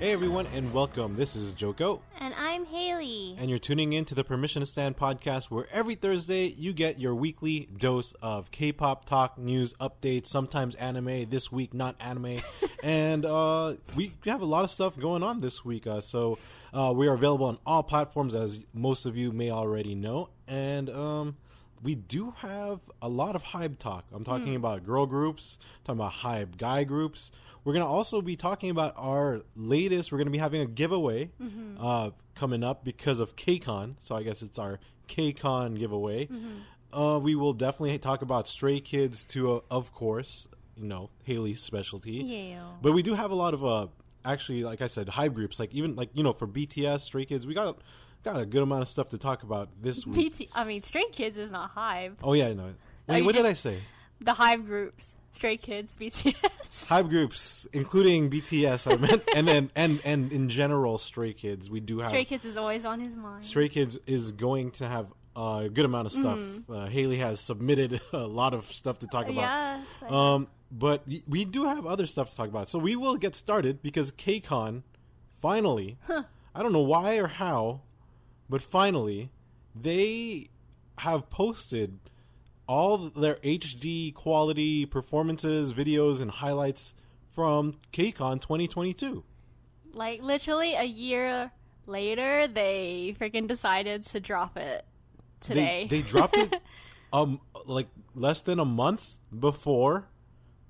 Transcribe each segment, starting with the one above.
Hey everyone, and welcome. This is Joko, And I'm Haley. and you're tuning in to the Permission to Stan podcast, where every Thursday you get your weekly dose of K-pop talk, news, updates, sometimes anime. This week, not anime, and uh, we have a lot of stuff going on this week. Uh, so uh, we are available on all platforms, as most of you may already know, and um, we do have a lot of hype talk. I'm talking about girl groups, talking about hype guy groups. We're gonna also be talking about our latest. We're gonna be having a giveaway uh, coming up because of KCON. So I guess it's our KCON giveaway. Uh, we will definitely talk about Stray Kids to, uh, of course, you know Haley's specialty. Yeah. But we do have a lot of uh actually like I said hype groups like even like you know for BTS Stray Kids we got got a good amount of stuff to talk about this week. BT, I mean, Stray Kids is not Hybe. Oh yeah, no. Wait, you what did I say? The Hybe groups. Stray Kids, BTS. Hype groups, including BTS, I meant, and then and and in general, Stray Kids. We do have Stray Kids is always on his mind. Stray Kids is going to have a good amount of stuff. Mm-hmm. Uh, Haley has submitted a lot of stuff to talk about. Yes. Um, but we do have other stuff to talk about. So we will get started because KCON finally, I don't know why or how, but finally, they have posted all their HD quality performances, videos, and highlights from KCON 2022. like, literally a year later, they freaking decided to drop it today. They, they dropped it um like less than a month before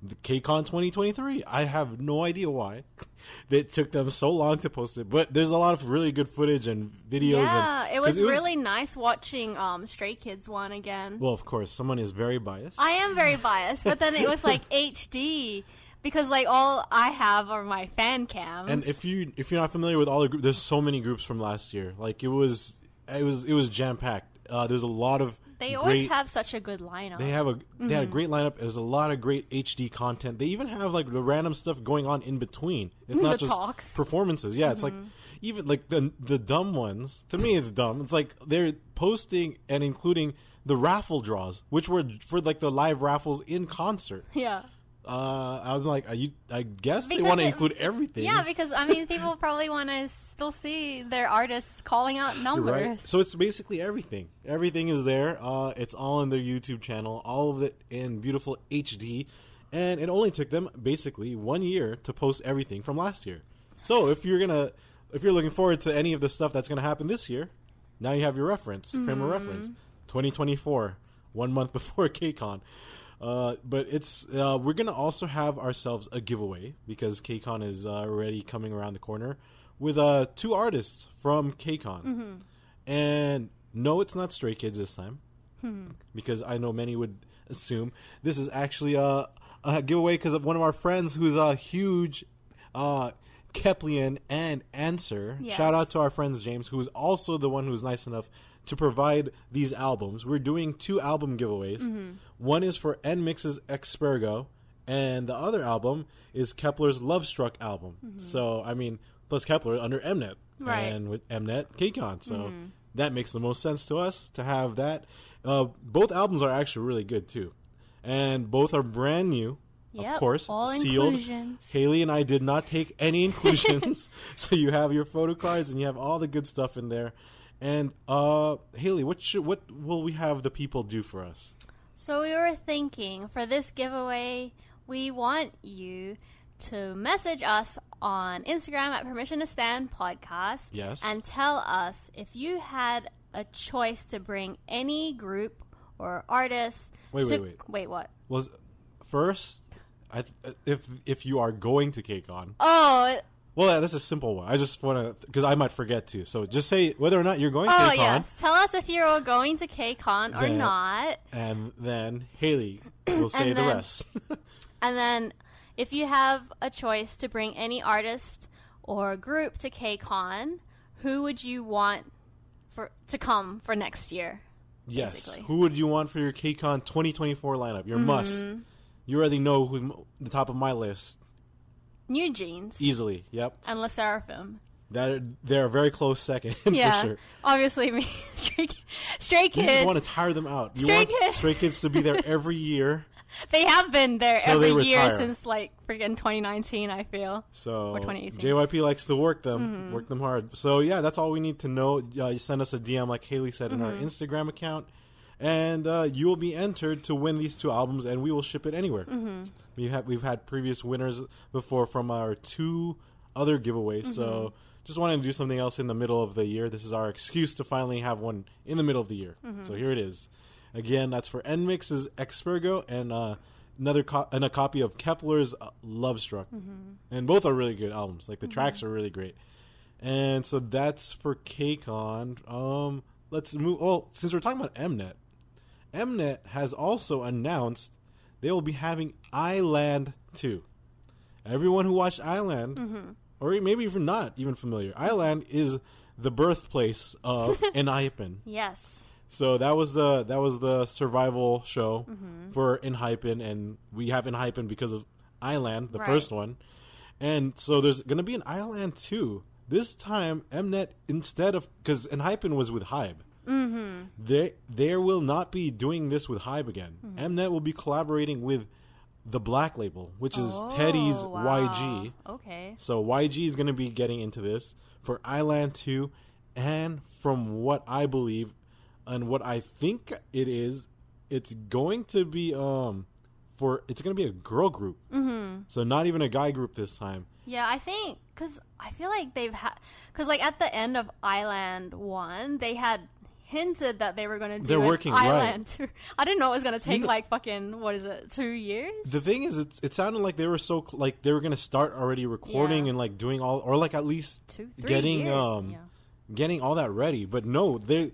the KCON 2023. I have no idea why it took them so long to post it, but there's a lot of really good footage and videos. yeah, and, it was really nice watching um, Stray Kids one again. well. Of course, someone is very biased. I am very biased, but then it was like HD because like all I have are my fan cams. and if you if you're not familiar with all the groups, there's so many groups from last year. Like it was it was it was jam packed. Uh, there's a lot of they always great- have such a good lineup. They have a they had a mm-hmm. great lineup. There's a lot of great HD content. They even have like the random stuff going on in between. It's mm, not The just talks. performances. Yeah, it's like mm-hmm. even like the the dumb ones. To me, it's dumb. It's like they're posting and including the raffle draws, which were for like the live raffles in concert. yeah. Uh, I'm like, are you, I guess they want to include everything. Yeah, because I mean, people probably want to still see their artists calling out numbers. right. So it's basically everything. Everything is there. Uh, it's all in their YouTube channel. All of it in beautiful HD, and it only took them basically one year to post everything from last year. So if you're gonna, if you're looking forward to any of the stuff that's gonna happen this year, now you have your reference frame of reference. 2024, one month before KCON. Uh, but it's uh, we're gonna also have ourselves a giveaway because KCON is uh, already coming around the corner with uh, two artists from KCON. And no, it's not Stray Kids this time because I know many would assume this is actually a, a giveaway because of one of our friends who's a huge uh, Kep1ian, and Answer. Yes. Shout out to our friends James, who is also the one who's nice enough to provide these albums. We're doing two album giveaways. Mm-hmm. One is for NMIXX's Expergo, and the other album is Kep1er's Love Struck album. So, I mean, plus Kep1er under Mnet. Mm-hmm. Right. Mm-hmm. And with Mnet, KCON. So that makes the most sense to us to have that. Uh, both albums are actually really good, too. And both are brand new. Yep, of course, all sealed. inclusions. Haley and I did not take any inclusions, so you have your photo cards and you have all the good stuff in there. And uh, Haley, what should what will we have the people do for us? So we were thinking for this giveaway, we want you to message us on Instagram at Permission to Stan Podcast. Yes. And tell us if you had a choice to bring any group or artist. Wait, to- wait, wait. Wait, what? Was first, I, if if you are going to KCON, Oh, well, that's a simple one. I just want to because I might forget to. So just say whether or not you're going to oh KCON, yes. Tell us if you're going to KCON or Then- not. and then Haley will say And the then- rest. And then if you have a choice to bring any artist or group to KCON, who would you want for to come for next year? Yes. basically. Who would you want for your KCON 2024 lineup? Your Mm-hmm. must. You already know who m- the top of my list New Jeans easily. Yep. and Le Sserafim. That they're a very close second Yeah, for sure. obviously me. Stray, Stray You just Kids. want to tire them out. You Stray want Kids. Stray Kids to be there every year. They have been there every year since like freaking 2019. I feel. So Or 2018. JYP likes to work them, Mm-hmm. work them hard. So yeah, that's all we need to know. Uh, you send us a DM, like Haley said, in our Mm-hmm. Instagram account, and uh, you will be entered to win these two albums, and we will ship it anywhere. Mm-hmm. We have we've had previous winners before from our two other giveaways, so. Mm-hmm. Just wanted to do something else in the middle of the year. This is our excuse to finally have one in the middle of the year. Mm-hmm. So here it is. Again, that's for NMIXX's Expergo and uh, another co- and a copy of Kep1er's uh, Love Struck. And both are really good albums. Like the tracks are really great. And so that's for KCON. Um, let's move. Well, since we're talking about Mnet, Mnet has also announced they will be having I-LAND 2. Everyone who watched I-LAND, or maybe even not even familiar, I-LAND is the birthplace of Enhypen. Yes. So that was the that was the survival show Mm-hmm. for Enhypen, and we have Enhypen because of I-LAND, the Right. first one. And so there's going to be an I-LAND 2. This time, Mnet, instead of. Because Enhypen was with Hybe. Mm-hmm. They, they will not be doing this with Hybe again. Mm-hmm. Mnet will be collaborating with the Black Label, which is Teddy's Oh, YG. Okay. So YG is going to be getting into this for I-LAND 2 and from what I believe and what I think it is it's going to be um for it's going to be a girl group. Mm-hmm. So not even a guy group this time. Yeah, I think because I feel like they've had because like at the end of I-LAND One, they had hinted that they were going to do They're an working, right. I-LAND Two. I didn't know it was going to take know- like fucking what is it, two years? The thing is it's it sounded like they were so cl- like they were going to start already recording Yeah. and like doing all or like at least Two, three getting years. um yeah. getting all that ready. But no, they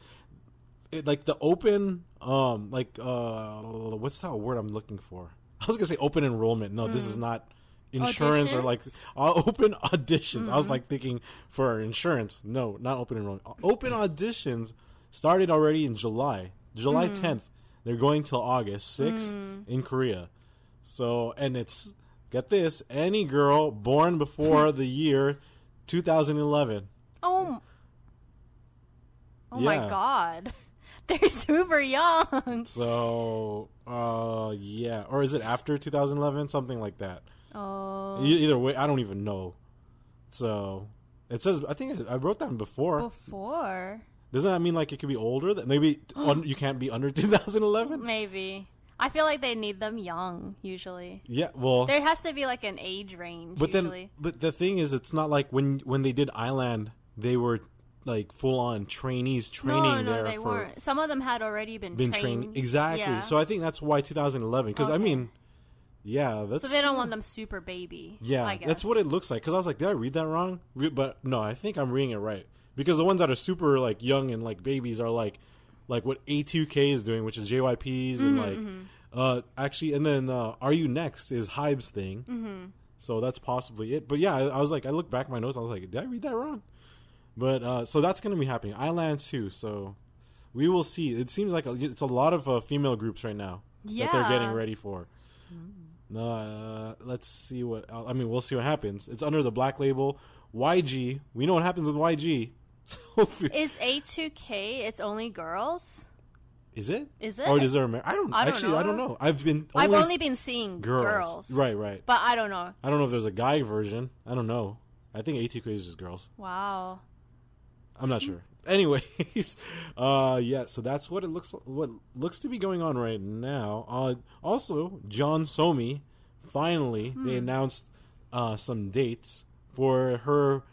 it, like the open um like uh what's that word I'm looking for? I was gonna say open enrollment. No, this is not insurance or like Auditions? uh, open auditions. I was like thinking for insurance. No, not open enrollment. Open auditions started already in July, July 10th. They're going till August 6th in Korea. So and it's get this any girl born before the year 2011. Oh, oh Yeah. my god, they're super young. So, uh, yeah, or is it after 2011? Something like that. Oh, Either way, I don't even know. So, it says I think I wrote down before. before Doesn't that mean like it could be older? That maybe un- you can't be under 2011? maybe. I feel like they need them young usually. Yeah, well, There has to be like an age range. but then, but the thing is, it's not like when when they did Island, they were like full on trainees training no, no, there they weren't. Some of them had already been, been trained. training exactly. Yeah. So I think that's why 2011. Because I mean, yeah, that's So they don't want them super baby. Yeah, I guess. that's what it looks like. Because I was like, did I read that wrong? Re- But no, I think I'm reading it right. Because the ones that are super like young and like babies are like, like what A2K is doing, which is JYP's and Mm-hmm, like, uh, actually, and then uh, Are You Next is Hybe's thing. Mm-hmm. So that's possibly it. But yeah, I, I was like, I looked back at my notes. I was like, did I read that wrong? But uh, so that's going to be happening. I-LAND too. So we will see. It seems like a, it's a lot of uh, female groups right now that they're getting ready for. Uh, let's see what. I mean, we'll see what happens. It's under the black label YG. We know what happens with YG. So Is A2K? It's only girls. is it? Is it? Or is there? a Amer- I don't. I don't actually. I don't know. know. I've been. I've only only been seeing girls. girls. Right. Right. But I don't know. I don't know if there's a guy version. I don't know. I think A2K is just girls. Wow. I'm not sure. Anyways, uh, yeah. So that's what it looks what looks to be going on right now. Uh, also, Jeon Somi finally Hmm. they announced uh, some dates for her.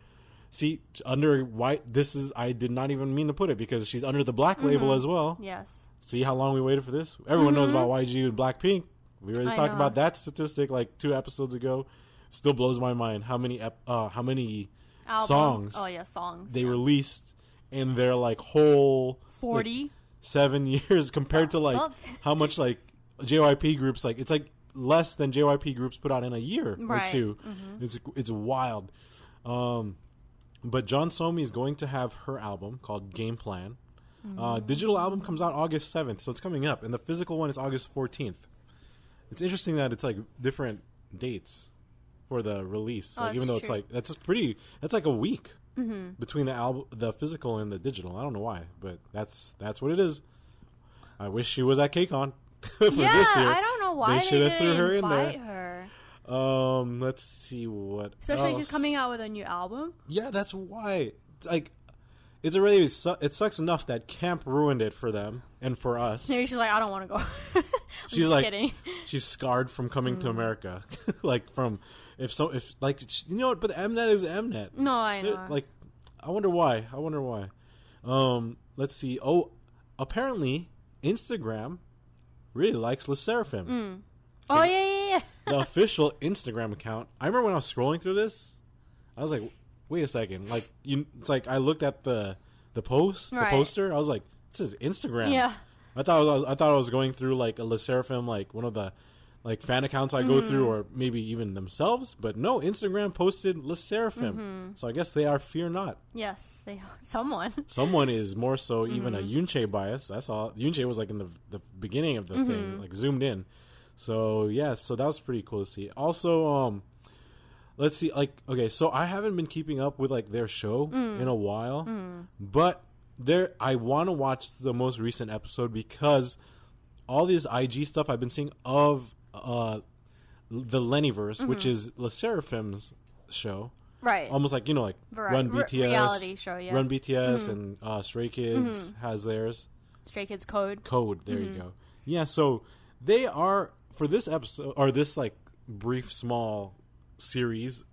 See, under white. This is I did not even mean to put it because she's under the black label Mm-hmm. as well. Yes. See how long we waited for this? Everyone knows about YG and Blackpink. We already Mm-hmm. I talked know. about that statistic like two episodes ago. Still blows my mind how many ep- uh, how many Album. songs Oh yeah, songs. they yeah. released in their like whole like, seven years compared to like fuck? how much like JYP groups like it's like less than JYP groups put out in a year Right. Mm-hmm. or 2 It's it's wild. Um, but Jeon Somi is going to have her album called Game Plan. Uh, Mm. digital album comes out August seventh, so it's coming up, and the physical one is August fourteenth. It's interesting that it's like different dates for the release, Oh, like, even though it's like that's pretty. That's like a week between the album, the physical and the digital. I don't know why, but that's that's what it is. I wish she was at KCON for Yeah, this year. I don't know why they, shoulda didn't threw her in there. her. Um, let's see what. Especially else. she's coming out with a new album. Yeah, that's why. Like, it's already su- it sucks enough that camp ruined it for them and for us. Maybe she's like, I don't want to go. She's like, kidding. she's scarred from coming Mm. to America. like from if so if like you know what, but Mnet is Mnet. No, I know. Like, I wonder why. I wonder why. Um, let's see. Oh, apparently Instagram really likes Le Sserafim. oh yeah, yeah, yeah. The official Instagram account. I remember when I was scrolling through this, I was like, "Wait a second! Like, you, it's like I looked at the the post, Right. the poster. I was like, "It says Instagram." Yeah. I thought I was, I thought I was going through like a Le Sserafim, like one of the like fan accounts I go Mm-hmm. through, or maybe even themselves. But no, Instagram posted Le Sserafim, Mm-hmm. so I guess they are Fearnot. Yes, they someone. Someone is more so even Mm-hmm. a Eunchae bias. That's all. Eunchae was like in the the beginning of the Mm-hmm. thing, like zoomed in. So yeah, so that was pretty cool to see. Also, um, let's see, like okay, so I haven't been keeping up with like their show Mm. in a while, but there I want to watch the most recent episode because all this IG stuff I've been seeing of uh the Leniverse, which Mm-hmm. is Le Sserafim's show Right. almost like you know like Vari- Run BTS, reality show, yeah. Mm-hmm. Run BTS and uh, Stray Kids has theirs. Stray Kids Code. Code, there Mm-hmm. you go. Yeah, so they are for this episode or this like brief small series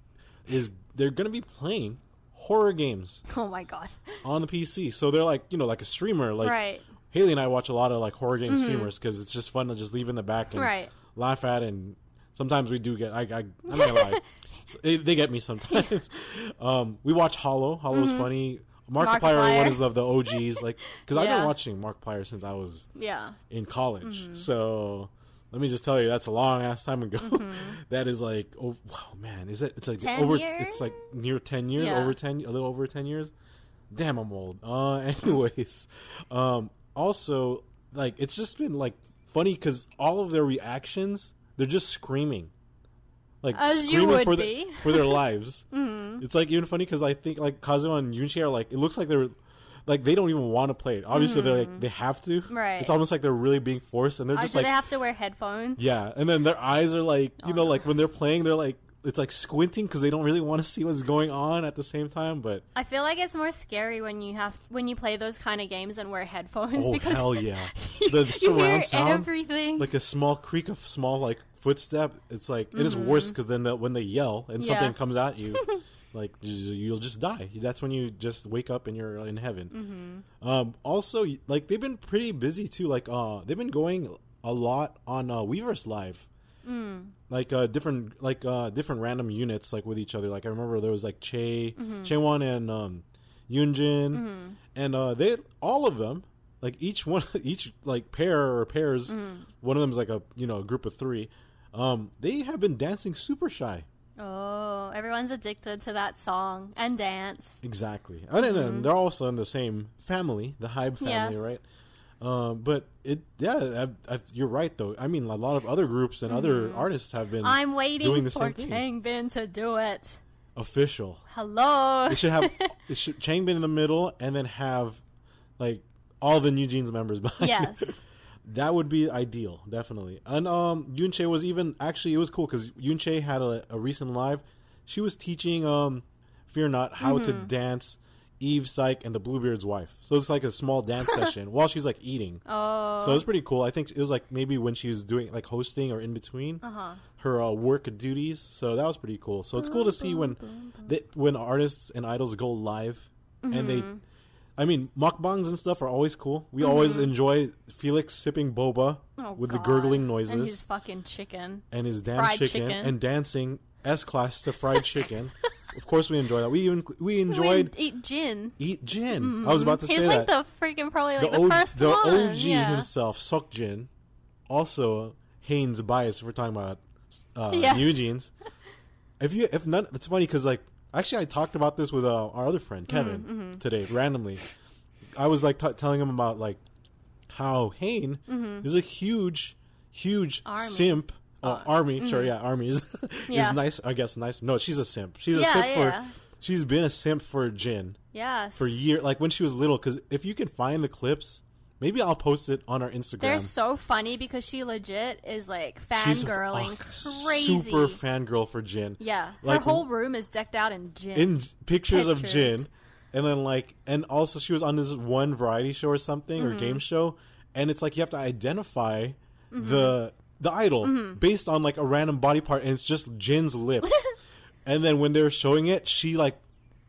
is they're going to be playing horror games Oh my god. on the PC. So they're like you know like a streamer like Right. Haley and I watch a lot of like horror game streamers because it's just fun to just leave in the back and Right. laugh at, and sometimes we do get. I, I I'm not gonna lie, they, get me sometimes. um, we watch Hollow. Hollow's funny. Markiplier, Markiplier. one is of the OGs, like because I've been Yeah. watching Markiplier since I was Yeah. in college. Mm-hmm. So let me just tell you, that's a long ass time ago. That is like, oh wow, man, is it? It's like 10 over. years? It's like near ten years, Yeah. over ten, a little over ten years. Damn, I'm old. Uh, anyways, um, also like it's just been like funny because all of their reactions, they're just screaming. Like As screaming for. The, for their lives. mm-hmm. It's like even funny because I think like Kazuha and Eunchae are like it looks like they're like they don't even want to play it. Obviously, they're like they have to. Mm-hmm. Right. It's almost like they're really being forced, and they're Uh, just do like they have to wear headphones? yeah, and then their eyes are like Oh, you know like when they're playing, they're like it's like squinting because they don't really want to see what's going on at the same time. But I feel like it's more scary when you have when you play those kind of games and wear headphones oh because hell yeah, the surround hear sound, everything. like a small creak of small like footstep. It's like it is worse because then the, when they yell and Mm-hmm. Yeah. something comes at you, like you'll just die. That's when you just wake up and you're in heaven. Mm-hmm. Um, also, like they've been pretty busy too. Like uh, they've been going a lot on uh, Weverse Live. Mm. Like uh, different, like uh, different random units, like with each other. Like I remember there was like Che, Mm-hmm. Chaewon and um, Yunjin, and uh, they all of them, like each one, each like pair or pairs. Mm-hmm. One of them is like a you know a group of three. Um, they have been dancing super shy. Oh, everyone's addicted to that song and dance. Exactly. I don't know. They're also in the same family, the Hybe family, Yes. right? Um, but it, yeah, I, I, you're right though. I mean, a lot of other groups and other artists have been. I'm doing waiting the for same thing. Changbin to do it. official. Hello. It should have it should Changbin in the middle, and then have like all the New Jeans members behind. Yes. That would be ideal, definitely. And um, Eunchae was even actually it was cool because Eunchae had a, a recent live. She was teaching um, Fearnot how to Mm-hmm. dance Eve Psyche and the Bluebeard's wife. So it's like a small dance session while she's like eating. Oh. So it was pretty cool. I think it was like maybe when she was doing like hosting or in between Uh-huh. her uh, work duties. So that was pretty cool. So it's cool to see when they, when artists and idols go live and they. Mm-hmm. I mean, mukbangs and stuff are always cool. We always enjoy Felix sipping boba Oh, with the gurgling noises And his fucking chicken. and his damn fried chicken, chicken. and dancing S class to fried chicken. of course, we enjoy that. We even we We enjoyed eat Jin. eat Jin. I was about to He's say like that the freaking probably like the, O- first the one. OG yeah. himself, Seokjin, also Hyein's bias. If we're talking about uh, Yes. New Jeans, if you if none, it's funny because like actually I talked about this with uh, our other friend Kevin Mm-hmm, today randomly. I was like t- telling him about like how Hyein is a huge, huge Mm-hmm. Army. simp. Uh, army, sure, yeah, army is, Yeah. is nice. I guess nice. No, she's a simp. She's a simp yeah. for. She's been a simp for Jin Yes. for years, like when she was little. Because if you can find the clips, maybe I'll post it on our Instagram. They're so funny because she legit is like She's fangirling crazy. super fangirl for Jin. yeah. Like, Her whole room is decked out in Jin. in pictures, of Pictures. Jin, and then like, and also she was on this one variety show or something Mm-hmm. or game show, and it's like you have to identify Mm-hmm. the the idol based on like a random body part, and it's just Jin's lips. and then when they were showing it, she like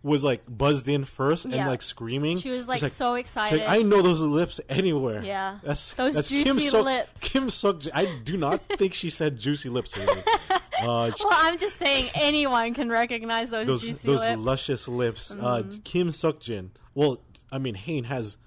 was like buzzed in first and Yeah. like screaming. She was, She's like, so she's like, excited. I know those lips anywhere. Yeah. that's Those that's juicy Kim Seok, lips. Kim Seok. I do not think she said juicy lips. Haley. Uh, well, I'm just saying anyone can recognize those, those juicy those lips. Mm-hmm. luscious lips. Uh, Kim Seokjin. Well, I mean, Hyein has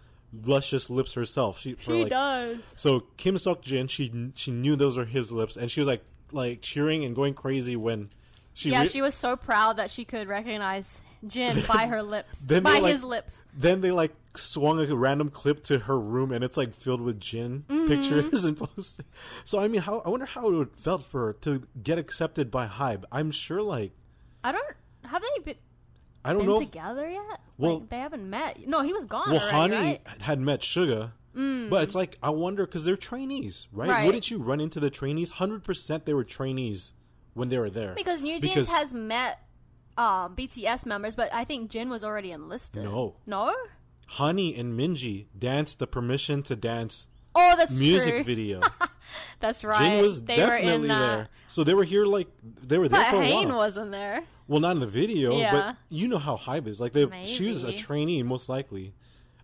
luscious lips herself. She, for she like, does. So Kim Seokjin, she she knew those were his lips, and she was like like cheering and going crazy when she. Yeah, re- she was so proud that she could recognize Jin by her lips. Then by like- his lips. Then they like swung a random clip to her room, and it's like filled with Jin pictures and posted. So I mean, how I wonder how it would felt for her to get accepted by Hybe. I'm sure, like I don't. Have they been, I don't been know. if- together yet? Well- like, they haven't met. No, he was gone well, already, Hanni right? Mm. had met Suga, but it's like I wonder because they're trainees, right? Right. Wouldn't you run into the trainees? Hundred percent, they were trainees when they were there. Because New Jeans has met uh, BTS members, but I think Jin was already enlisted. No. No? Hanni and Minji danced the permission to dance Oh, that's music true. video. That's right. Jin was they were definitely in that. there, so they were here like they were there But for a Hyein while. wasn't there. Well, not in the video, Yeah. but you know how Hybe is. Like, they, she was a trainee, most likely.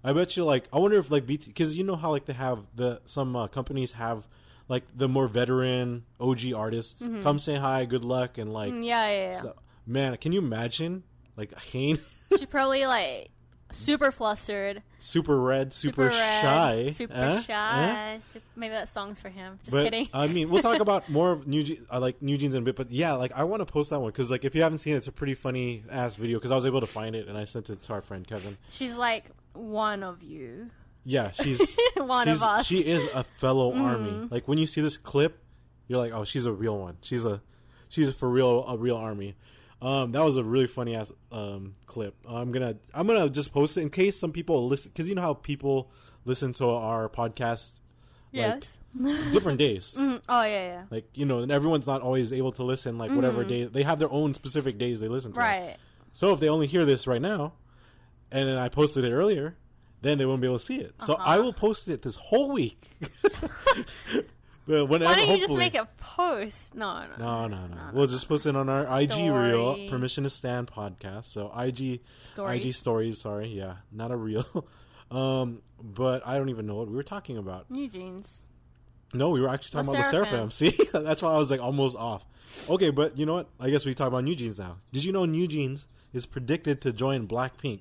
I bet you, like, I wonder if, like, BT, because you know how, like, they have the, some uh, companies have, like, the more veteran OG artists come say hi, good luck, and, like, Mm, Yeah, yeah, yeah. so- man, can you imagine, like, Hyein. She probably like super flustered, super red, super, super, red, shy, super? Huh? shy. Sup- Maybe that song's for him. Just But, kidding. I mean, we'll talk about more of New Je- I like New Jeans in a bit, but yeah, like I want to post that one because like if you haven't seen it, it's a pretty funny ass video because I was able to find it and I sent it to our friend Kevin. She's like one of you. Yeah, she's One she's, of us. She is a fellow Mm-hmm. army. Like when you see this clip, you're like, oh, she's a real one. She's a she's for real a real army. Um, that was a really funny ass um clip. I'm gonna I'm gonna just post it in case some people listen because you know how people listen to our podcast like Yes. different days. Oh yeah, yeah. Like you know, and everyone's not always able to listen. Like whatever day they have their own specific days they listen to. Mm-hmm. Right. So if they only hear this right now, and then I posted it earlier, then they won't be able to see it. So Uh-huh. I will post it this whole week. The- Whenever, Why don't you just make a post? No, no. No, no, no. We'll just post it on our IG reel, Permission to Stan podcast. So IG, Stories. IG stories. Sorry, yeah, not a reel. um, but I don't even know what we were talking about. New jeans. No, we were actually talking The about the Sserafim. Sserafim. See, that's why I was like almost off. Okay, but you know what? I guess we talk about New Jeans now. Did you know New Jeans is predicted to join Blackpink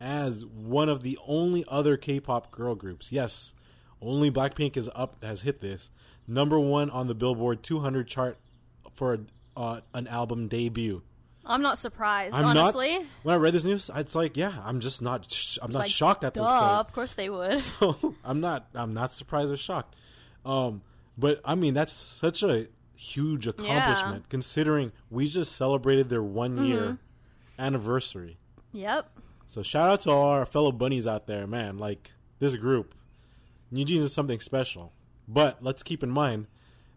as one of the only other K-pop girl groups? Yes, only Blackpink is up has hit this number one on the Billboard 200 chart for uh, an album debut. I'm not surprised, I'm honestly. not. When I read this news, it's like, yeah, I'm just not. Sh- I'm It's not like, shocked at duh, this point. Of course they would. So I'm not. I'm not surprised or shocked. Um, but I mean, that's such a huge accomplishment considering we just celebrated their one year Mm-hmm. anniversary. yep. So shout out to all our fellow bunnies out there, man. Like this group, New Jeans is something special. But let's keep in mind,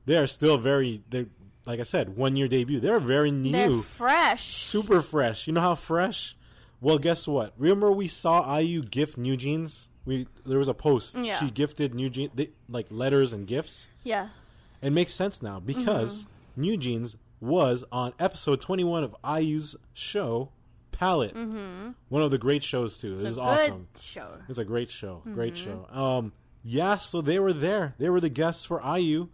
they are still very. they're like I said, one year debut. They're very new, They're fresh. super fresh. You know how fresh? Well, guess what? Remember we saw IU gift New Jeans. We there was a post. Yeah. She gifted New Jeans they, like letters and gifts. Yeah. It makes sense now because Mm-hmm. New Jeans was on episode 21 of IU's show Palette. One of the great shows too. It's This is a awesome. show. It's a great show. Great Mm-hmm. show. Um yeah, so they were there. They were the guests for IU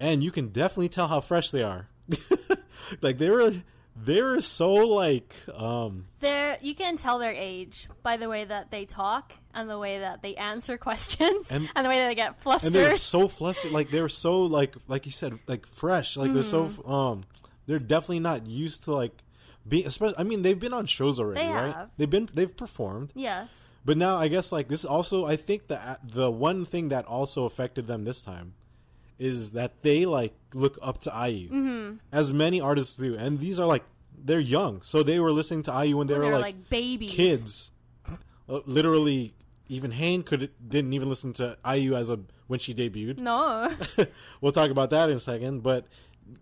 and you can definitely tell how fresh they are. like they were they were so like um They're you can tell their age by the way that they talk and the way that they answer questions And- and, the way that they get flustered. and they're so flustered like they're so like like you said like fresh like they're so Mm-hmm. um they're definitely not used to like being especially i mean they've been on shows already They right have. they've been they've performed yes. But now i guess like this also i think that the one thing that also affected them this time is that they like look up to IU Mm-hmm. as many artists do and these are like they're young so they were listening to IU when they When were they're like, like babies. kids Uh, literally even Hyein could didn't even listen to IU as a when she debuted No. we'll talk about that in a second. But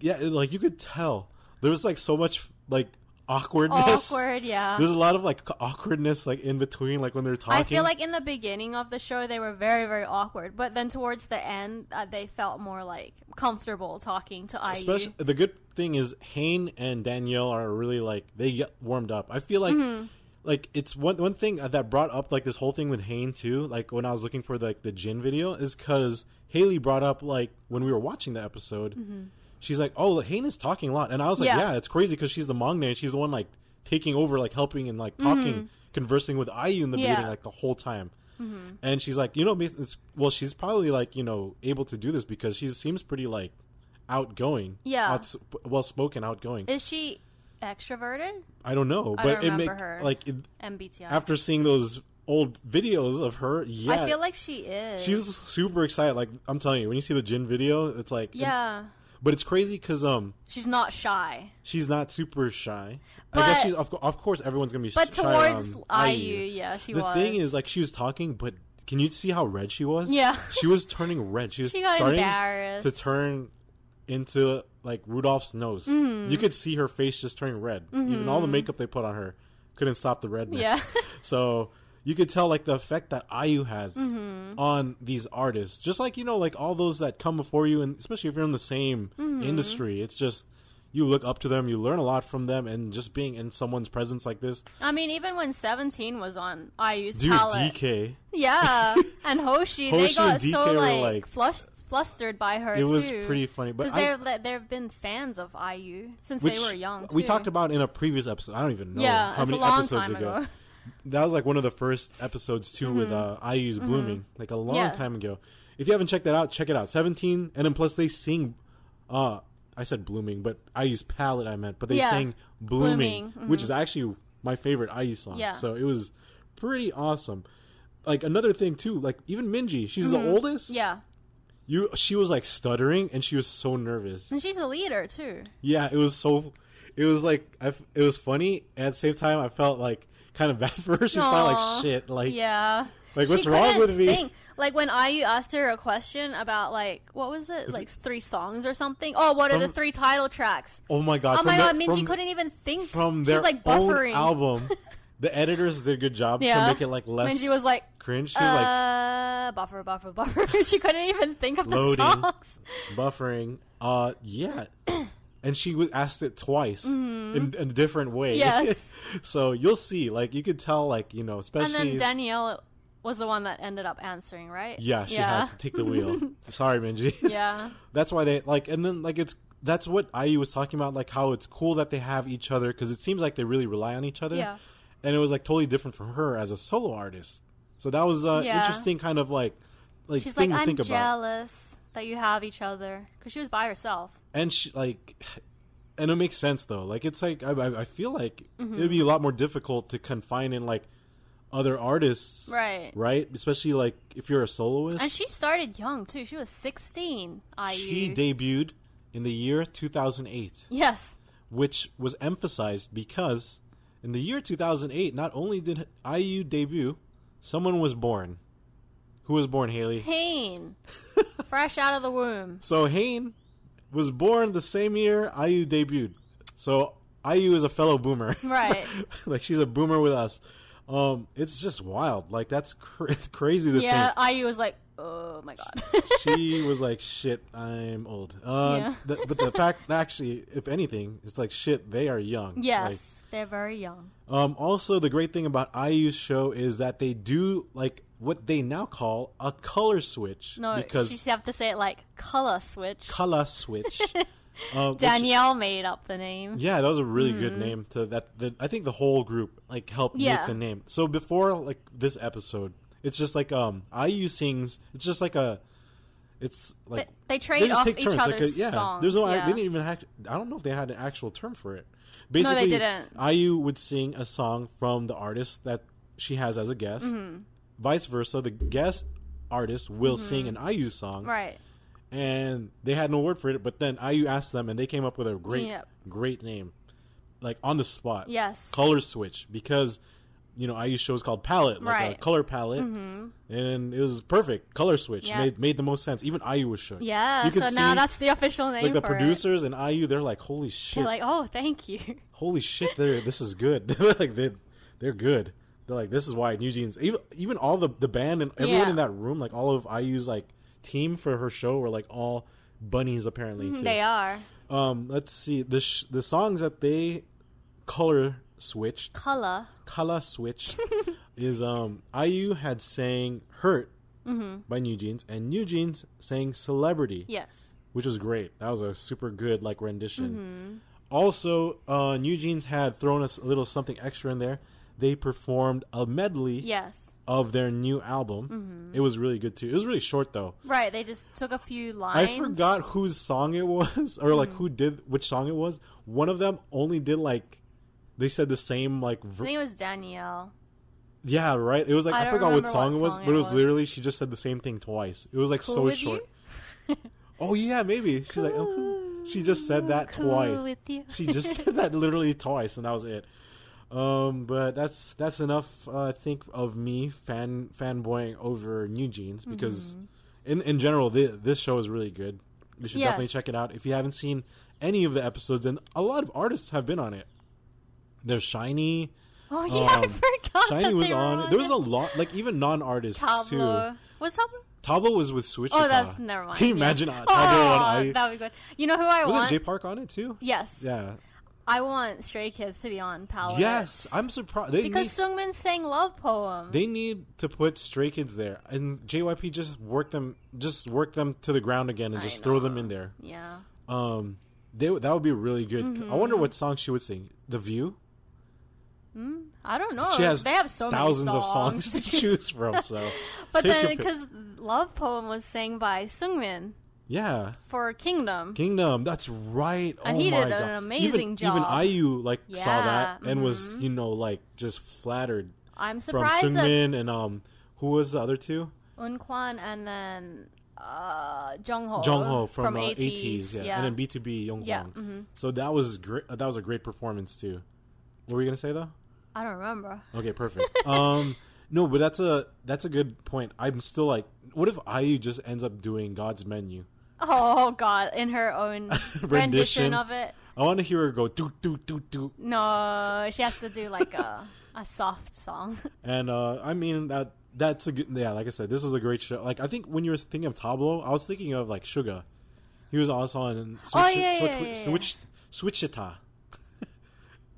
yeah, like you could tell there was like so much like awkwardness. Awkward, yeah. There's a lot of like awkwardness like in between, like when they're talking. I feel like in the beginning of the show they were very very awkward, but then towards the end uh, they felt more like comfortable talking to IU. Especially the good thing is Hyein and Danielle are really like they get warmed up. I feel like Mm-hmm. like it's one one thing that brought up like this whole thing with Hyein too. Like when I was looking for like the Jin video is because Haley brought up like when we were watching the episode. She's like, "Oh, Hyein is talking a lot," and I was like, Mm-hmm. Yeah. "Yeah, it's crazy because she's the maknae. and She's the one like taking over, like helping and like talking, conversing with IU in the Mm-hmm. Yeah. beginning, like the whole time." And she's like, you know, it's, well, she's probably like, you know, able to do this because she seems pretty like outgoing. Yeah. Outs- well spoken, outgoing. Is she extroverted? I don't know, I but don't it remember make her. like it, MBTI. after seeing those old videos of her, yeah, I feel like she is. she's super excited. Like I'm telling you, when you see the Jin video, it's like yeah. But it's crazy because um She's not shy. she's not super shy. I guess she's of, of course everyone's gonna be shy. But shy towards around IU, yeah, she was the was. thing is like she was talking, but can you see how red she was? Yeah. she was turning red. She was She got starting embarrassed. to turn into like Rudolph's nose. Mm-hmm. You could see her face just turning red. Even all the makeup they put on her couldn't stop the redness. Yeah. so you could tell like the effect that IU has Mm-hmm. on these artists. Just like you know, like all those that come before you, and especially if you're in the same Mm-hmm. industry, it's just you look up to them, you learn a lot from them, and just being in someone's presence like this, I mean, even when Seventeen was on IU's dude, palette, DK. yeah, and Hoshi, they got so like, like- flus- flustered by her. It was too. pretty funny, but because they're they've been fans of IU since Which they were young. Too. We talked about in a previous episode. I don't even know Yeah, how many long episodes time ago. ago. That was like one of the first episodes too with uh, IU's Blueming, like a long Mm-hmm. Yeah. time ago. If you haven't checked that out, check it out. Seventeen, and then plus they sing. Uh, I said Blueming, but IU's palette I meant, but they Yeah. sang Blueming, Blueming, which is actually my favorite IU song. Yeah. So it was pretty awesome. Like another thing too, like even Minji, she's the oldest. Mm-hmm. Yeah, You, she was like stuttering and she was so nervous. and she's a leader too. Yeah, it was so. It was like I, it was funny. At the same time, I felt like kind of bad for her. She's probably like shit. Like Yeah. Like, what's wrong with me? think. Like when IU asked her a question about like what was it, like three songs or something. Oh, what are the three title tracks? oh my god! Oh my god, their- Minji from, couldn't even think. from their was like buffering. album. the editors did a good job Yeah. to make it like less. Minji was like, cringe. She was like uh, buffer, buffer, buffer. she couldn't even think of the songs. buffering. Uh, yeah. And she was asked it twice in, in a different way. Mm-hmm. Yes. so you'll see. Like you could tell. Like you know, especially And then Danielle was the one that ended up answering, right? Yeah, she yeah. had to take the wheel. Sorry, Minji. yeah. that's why they like and then like it's that's what IU was talking about like how it's cool that they have each other because it seems like they really rely on each other Yeah. and it was like totally different from her as a solo artist so that was uh Yeah. interesting kind of like like She's thing like, to I'm think about jealous that you have each other because she was by herself. and she like and it makes sense though. Like it's like I, I I feel like Mm-hmm. it would be a lot more difficult to confine in like other artists, Right. Right, especially like if you're a soloist. And she started young too. She was 16. IU. She debuted in the year 2008, yes. which was emphasized because in the year 2008, not only did IU debut, someone was born. Who was born, Haley? Pain. Fresh out of the womb. So Hyein was born the same year IU debuted. So IU is a fellow boomer. Right. like she's a boomer with us. Um, it's just wild. Like that's cra- crazy to Yeah, think. IU was like, oh my god. She was like, "Shit, I'm old." Um, Yeah. th- but the fact, actually, if anything, it's like, "Shit, they are young." yes, Like, they're very young. Um, also, the great thing about IU's show is that they do like what they now call a color switch. No, because you have to say it like color switch. color switch. um, which- Danielle made up the name. Yeah, that was a really good name to that. The, I think the whole group like helped Yeah. make the name. So before like this episode, it's just like um IU sings. It's just like a. It's like They- they trade just off each turns, like a- yeah, songs, there's no. yeah. They didn't even. Have, I don't know if they had an actual term for it. They Basically, didn't. IU would sing a song from the artist that she has as a guest. Mm-hmm. Vice versa, the guest artist will sing an IU song, Right. and they had no word for it. But then IU asked them, and they came up with a great, Yep. great name, like on the spot. Yes. color switch because you know IU shows called palette, like a Right. Mm-hmm. color palette, and it was perfect. Color switch Yeah. made made the most sense. Even IU was shook. Yeah, so now that's the official name like the for it. producers and IU. They're like, holy shit, They're like, oh, thank you. holy shit, they're this is good. They're like they they're good. They're like this is why New Jeans even even all the the band and everyone Yeah. in that room like all of IU's like team for her show were like all bunnies apparently too. they are. Um, let's see the sh- the songs that they color switched Color. color switch is um IU had sang "Hurt" Mm-hmm. by New Jeans, and New Jeans sang "Celebrity," Yes. which was great. That was a super good like rendition. Mm-hmm. Also, uh, New Jeans had thrown us a little something extra in there. They performed a medley Yes. of their new album. It was really good too. It was really short though. Right. They just took a few lines. I forgot whose song it was, or like who did which song it was. One of them only did like they said the same like I think it was Danielle. Yeah, right. It was like I I, forgot what song what it was, but it was, was. literally she just said the same thing twice. It was like Cool so short. Oh yeah, maybe she's like oh, cool. she just said that Cool twice. with you. She just said that literally twice, and that was it. Um, but that's that's enough. Uh, think of me fan fanboying over New Jeans because in in general thi- this show is really good. You should Yes. definitely check it out if you haven't seen any of the episodes. And a lot of artists have been on it. There's SHINee. Oh yeah, I Um, forgot. SHINee was on. on There was a lot, like even non-artists too. Was Tablo? Tablo was with Switch. Oh, that's never mind. Can you yeah. imagine uh, Oh, on I? that would be good. You know who I Was want? it Jay Park on it too? yes. Yeah. I want Stray Kids to be on Palette. Yes, I'm surprised. They because Seungmin sang Love Poem. they need to put Stray Kids there, and JYP just work them, just work them to the ground again, and just throw them in there. yeah. Um, they that would be really good. I Mm-hmm. wonder what song she would sing. The View. I don't know. She has they have so thousands many of songs to choose from. So, But then, because Love Poem was sang by Seungmin yeah, for Kingdom. Kingdom. That's right. And oh he my did an God. amazing even, job. Even IU like saw that Yeah, and was you know like just flattered I'm from surprised that Seungmin and um who was the other two? Eunkwang and then uh, Jongho. Jongho from, uh, ATEEZ. ATEEZ, yeah. and then BTOB Youngblood. Yeah, mhm. So that was great. That was a great performance too. What were you gonna say though? I don't remember. Okay, perfect. um, no, but that's a that's a good point. I'm still like, what if IU just ends up doing God's Menu? Oh God, in her own rendition, Rendition. of it. I want to hear her go do do do do. No, she has to do like a a soft song. And uh, I mean that that's a good yeah. Like I said, this was a great show. Like I think when you were thinking of Tablo, I was thinking of like Suga. He was also on Switch, Oh, yeah, Switch, yeah, yeah, yeah. Switch, Suchwita,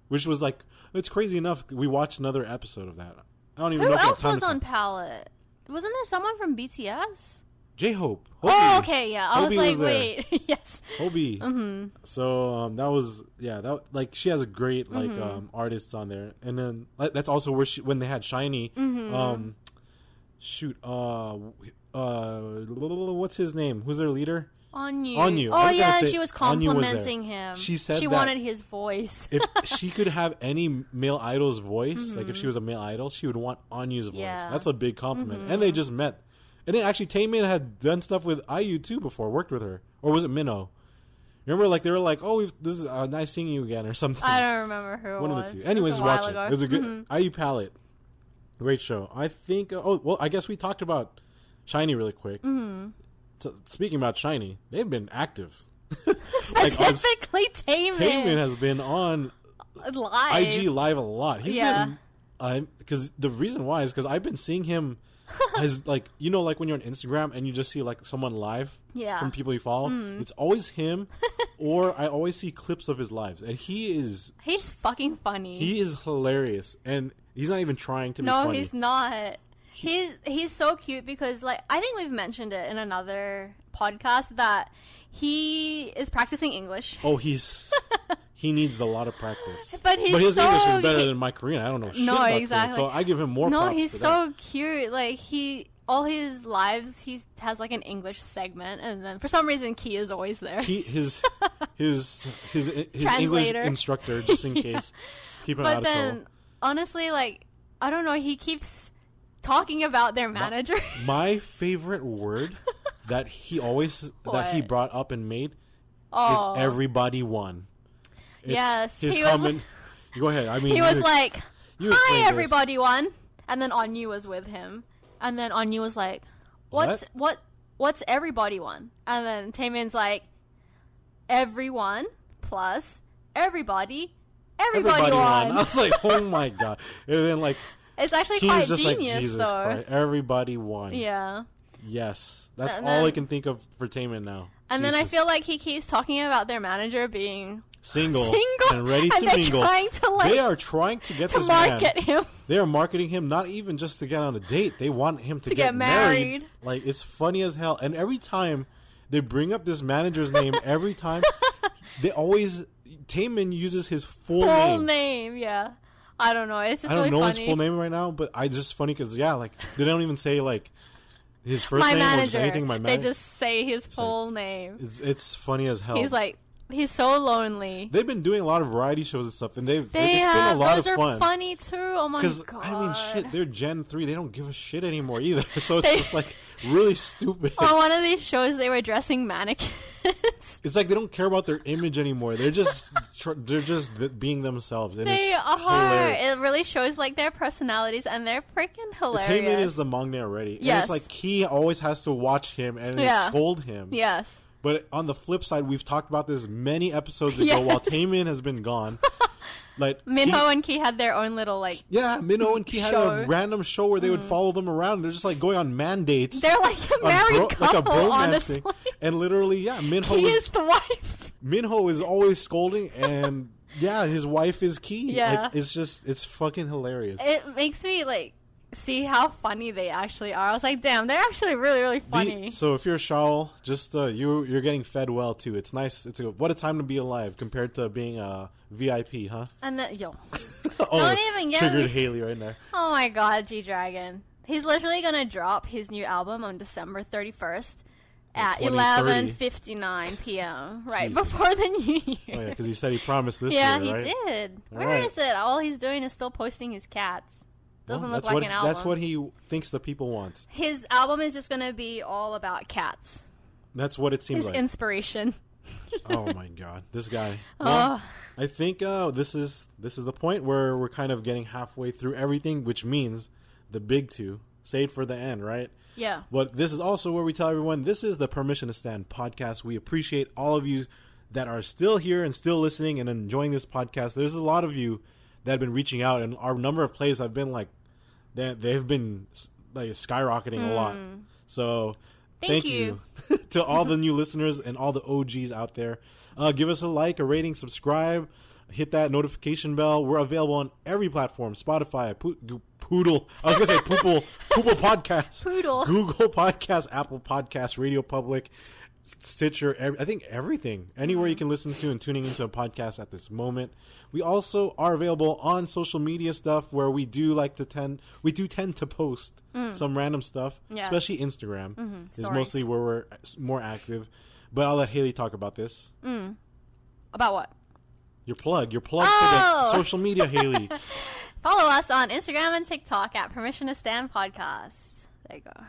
which was like it's crazy enough. We watched another episode of that. I don't even Who know. have else was on. Palette? Wasn't there someone from BTS? J Hope. Oh, okay, yeah. I was like, was wait, yes. Hobi. Mm-hmm. So um, that was yeah. That like she has a great like Mm-hmm. um, artists on there, and then that's also where she when they had SHINee. Mm-hmm. Um, shoot, uh, uh, what's his name? Who's their leader? Onew. On you. Oh yeah, say she was You was complimenting him. She said she wanted his voice. if she could have any male idol's voice, like if she was a male idol, she would want Onew's voice. Mm-hmm. Yeah. Mm-hmm. That's a big compliment. And they just met. And then actually, Taemin had done stuff with IU too before, worked with her, or was it Minho? Remember, like they were like, "Oh, we've, this is uh, nice seeing you again," or something. I don't remember who it One was. of the two. It Anyways, while watch it. ago. It was a good Mhm. IU palette. Great show. I think. Oh well, I guess we talked about SHINee really quick. Mm-hmm. Speaking about SHINee, they've been active. like on, Specifically, Taemin. Taemin has been on live. IG live a lot. He's Yeah. been because the reason why is because I've been seeing him as like you know like when you're on Instagram and you just see like someone live Yeah. Mm. from people you follow. It's always him, or I always see clips of his lives, and he is He's fucking funny. he is hilarious, and he's not even trying to be no, funny. he's not. He's he's so cute because like I think we've mentioned it in another podcast that he is practicing English. Oh, he's he needs a lot of practice. But he's his so- English is better he- than my Korean. I don't know No, about Korean, exactly. so I give him more. no, he's so that. cute. Like he all his lives he has like an English segment and then for some reason Key is always there. he his his his his English instructor just in case keep him out but of then trouble. honestly like I don't know, he keeps talking about their manager. My favorite word that he always that he brought up and made oh. is everybody won. It's Yes, his he was- comment. you go ahead. I mean, he was like, "Hi, this." everybody, one," and then Onew was with him, and then Onew was like, "What's what? What's everybody one?" And then Taemin's like, "Everyone plus everybody, everybody, everybody won." won. I was like, oh my god! And then like it's actually he's quite just genius, like Jesus though. Christ. Everybody won. Yeah, Yes, that's And all I can think of for Taemin now. and then I feel like he keeps talking about their manager being single, single and ready to they're mingle. to, like, they are trying to get to this market man. him. They are marketing him not even just to get on a date. They want him to, To get married. Like it's funny as hell. And every time they bring up this manager's name, every time they always Taemin uses his full, Full name. name, yeah. I don't know. It's just I don't really know funny. his full name right now, but I just funny because yeah, like they don't even say like his first my name or just anything. My they just say his full name. It's, it's funny as hell. He's like, he's so lonely. they've been doing a lot of variety shows and stuff, and they've They have been a lot those of are funny too. Oh my god! I mean, shit, they're Gen three. They don't give a shit anymore either. So it's They- just like really stupid. On one of these shows, they were dressing mannequins. It's like they don't care about their image anymore. They're just tr- they're just being themselves. And they are. hilarious. It really shows like their personalities, and they're freaking hilarious. Taemin is the maknae already. And Yes. it's like Key always has to watch him and Yeah. scold him. yes. But on the flip side, we've talked about this many episodes ago while Yes. Taemin has been gone. like Minho and Key had their own little like. Yeah, Minho and Key had Mm. a random show where they would follow them around. They're just like going on mandates. They're like a married bro- couple, like a honestly. thing. And literally, yeah, Minho was is the wife. Minho is always scolding, and yeah, his wife is Key. Yeah. like, it's just it's fucking hilarious. It makes me like see how funny they actually are. I was like, damn, they're actually really, really The- funny. so if you're a Shawol, just uh, you you're getting fed well too. It's nice. It's a, what a time to be alive compared to being a VIP, huh? and then yo, oh, Don't even get triggered me- Haley right there. Oh my god, G Dragon. He's literally gonna drop his new album on December 31st at 11:59 p.m. right Jesus. before the new year. Oh yeah, because he said he promised this yeah, year, he right? did. All Where is right. it? All he's doing is still posting his cats. Doesn't Well, look that's like what, an album. That's what he thinks the people want. his album is just gonna be all about cats. That's what it seems His like. inspiration. oh my god, this guy. Well, Oh, I think uh, this is this is the point where we're kind of getting halfway through everything, which means the big two saved for the end, right? yeah. But this is also where we tell everyone this is the Permission to Stan podcast. We appreciate all of you that are still here and still listening and enjoying this podcast. There's a lot of you that have been reaching out, and our number of plays have been like they they've been like skyrocketing a lot. So Hmm. Thank you, to all the new listeners and all the OGs out there. Uh, give us a like, a rating, subscribe, hit that notification bell. We're available on every platform: Spotify, Goo- Poodle. I was gonna say Poople, Poople Podcast, Poodle. Google Podcast, Apple Podcast, Radio Public, Stitcher. Ev- I think everything, anywhere you can listen to and tuning into a podcast at this moment. We also are available on social media stuff where we do like to tend we do tend to post mm. some random stuff, especially Instagram mm-hmm. is Stories. mostly where we're more active. But I'll let Haley talk about this. Mm. About what? Your plug, your plug Oh! for the oh! social media, Haley. Follow us on Instagram and TikTok at Permission to Stan Podcast. There you go.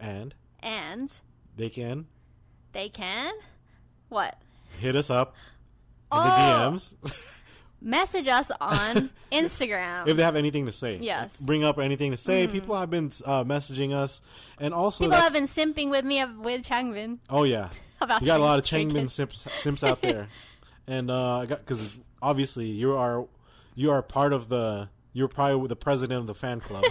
and And they can they can what? hit us up in Oh. the DMs Message us on Instagram. if they have anything to say. Yes. Bring up anything to say. People have been uh, messaging us, and also People have been simping with me with Changbin. Oh yeah, About you got a lot of. Changbin simps, simps out there, and uh, I got because obviously you are you are part of the you're probably the president of the fan club,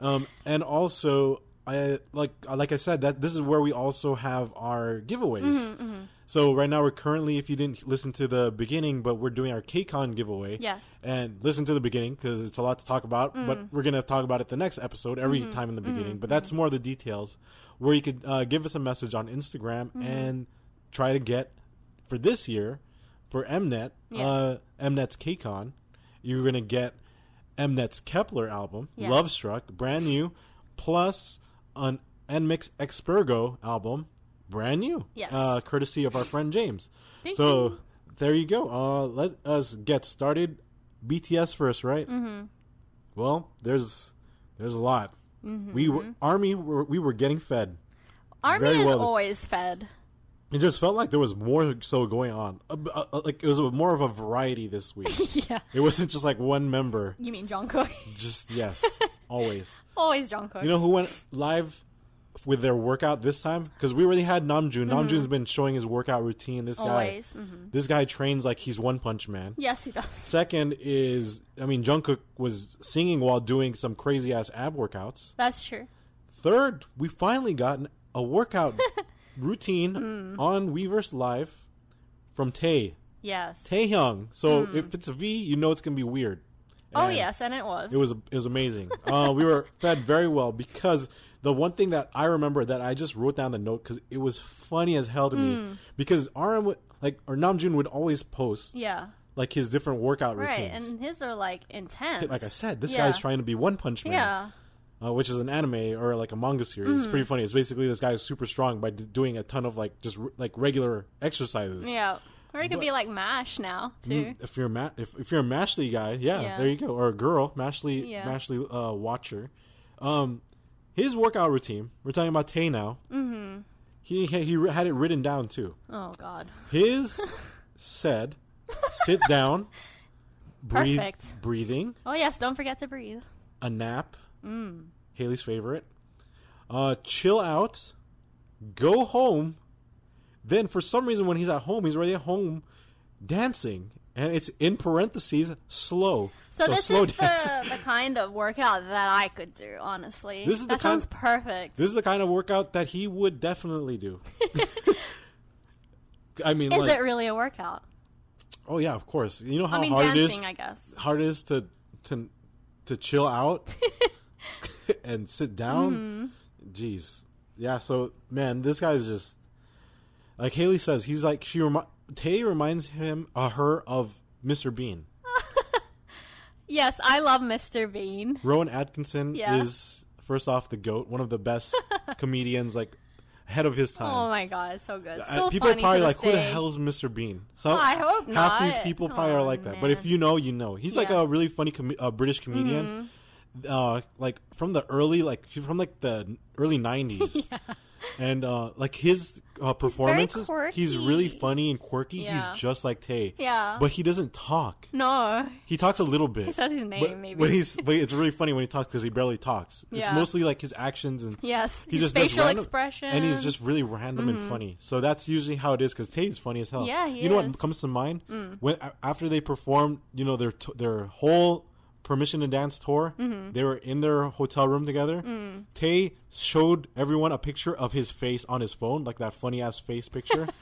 um, and also I like like I said that this is where we also have our giveaways. Mm-hmm, So right now we're currently, if you didn't listen to the beginning, but we're doing our KCON giveaway. Yes. And listen to the beginning because it's a lot to talk about. But Mm. we're gonna talk about it the next episode every Mm-hmm. time in the beginning. But that's more of the details where you could uh, give us a message on Instagram Mm-hmm. and try to get for this year for Mnet Yes. uh, Mnet's KCON. You're gonna get Mnet's Kep1er album, Yes. Love Struck, brand new, plus an NMIXX Expergo album, brand new. Yes. Uh, courtesy of our friend James. Thank so you. there you go. Uh, let us get started. BTS first, right? Mm-hmm. Well, there's there's a lot. Mm-hmm. We were army. Were, we were getting fed. Army Very is well. always fed. It just felt like there was more so going on. Uh, uh, uh, like it was a, more of a variety this week. yeah. it wasn't just like one member. You mean Jungkook? Just yes, always. always Jungkook. You know who went live with their workout this time? Because we already had Namjoon. Namjoon's been showing his workout routine. This guy, Mm-hmm. always. hmm this guy trains like he's One Punch Man. Yes, he does. Second is, I mean, Jungkook was singing while doing some crazy ass ab workouts. That's true. Third, we finally got a workout routine Mm. on Weverse Live from Tae. Yes. Taehyung. So if it's a V, you know it's gonna be weird. Hmm. oh yes, and it was. it was it was amazing. uh, we were fed very well because the one thing that I remember that I just wrote down the note because it was funny as hell to Hmm. me because RM would like or Namjoon would always post Yeah. like his different workout Right, routines. and his are like intense. like I said, this Yeah. guy's trying to be One Punch Man, Yeah. Uh, which is an anime or like a manga series. It's Mm-hmm. pretty funny. It's basically this guy is super strong by d- doing a ton of like just r- like regular exercises. Yeah. Or it could be like Mash now too. If you're a Ma- if, if you're a Mashle guy, yeah, Yeah. there you go, or a girl, Mashle, Yeah. Mashle uh, watcher. Um, his workout routine. We're talking about Tay now. Mm-hmm. He he he had it written down too. Oh God. His said, sit down, breathe, Perfect. breathing, Oh yes, don't forget to breathe. a nap. Mm. Haley's favorite. Uh, chill out, go home. Then, for some reason, when he's at home, he's already at home dancing, and it's in parentheses slow. So, this slow is the, the kind of workout that I could do, honestly. This is the that sounds kind- perfect. This is the kind of workout that he would definitely do. I mean, is like, it really a workout? oh yeah, of course. You know how I mean, hard it dancing, is. I guess. hard it is to to to chill out and sit down. Mm-hmm. Jeez, yeah. So man, this guy's just like Haley says. He's like she remi- Tay reminds him uh, her of Mr. Bean. Yes, I love Mr. Bean. Rowan Atkinson Yeah. is first off the goat, one of the best comedians, like ahead of his time. Oh my god, so good. Uh, Still people are probably like, "Who the day. hell is Mr. Bean?" So I hope half these people probably are Oh, like that. But if you know, you know. He's like Yeah. Mm-hmm. a really funny com- uh, British comedian. Uh, like from the early, like from like the early '90s, and uh, like his uh, performances, he's, really funny and quirky. Yeah. He's just like Tay, Yeah. but he doesn't talk. No. He talks a little bit. He says his name, but, maybe. But he's but it's really funny when he talks because he barely talks. It's mostly like his actions and Yes. he his just facial random- expression. and he's just really random and funny. So that's usually how it is because tay is funny as hell. Yeah, he You know is. Mm. what comes to mind when after they performed, you know their t- their whole permission to dance tour. Mm-hmm. They were in their hotel room together. Mm. Tay showed everyone a picture of his face on his phone, like that funny ass face picture.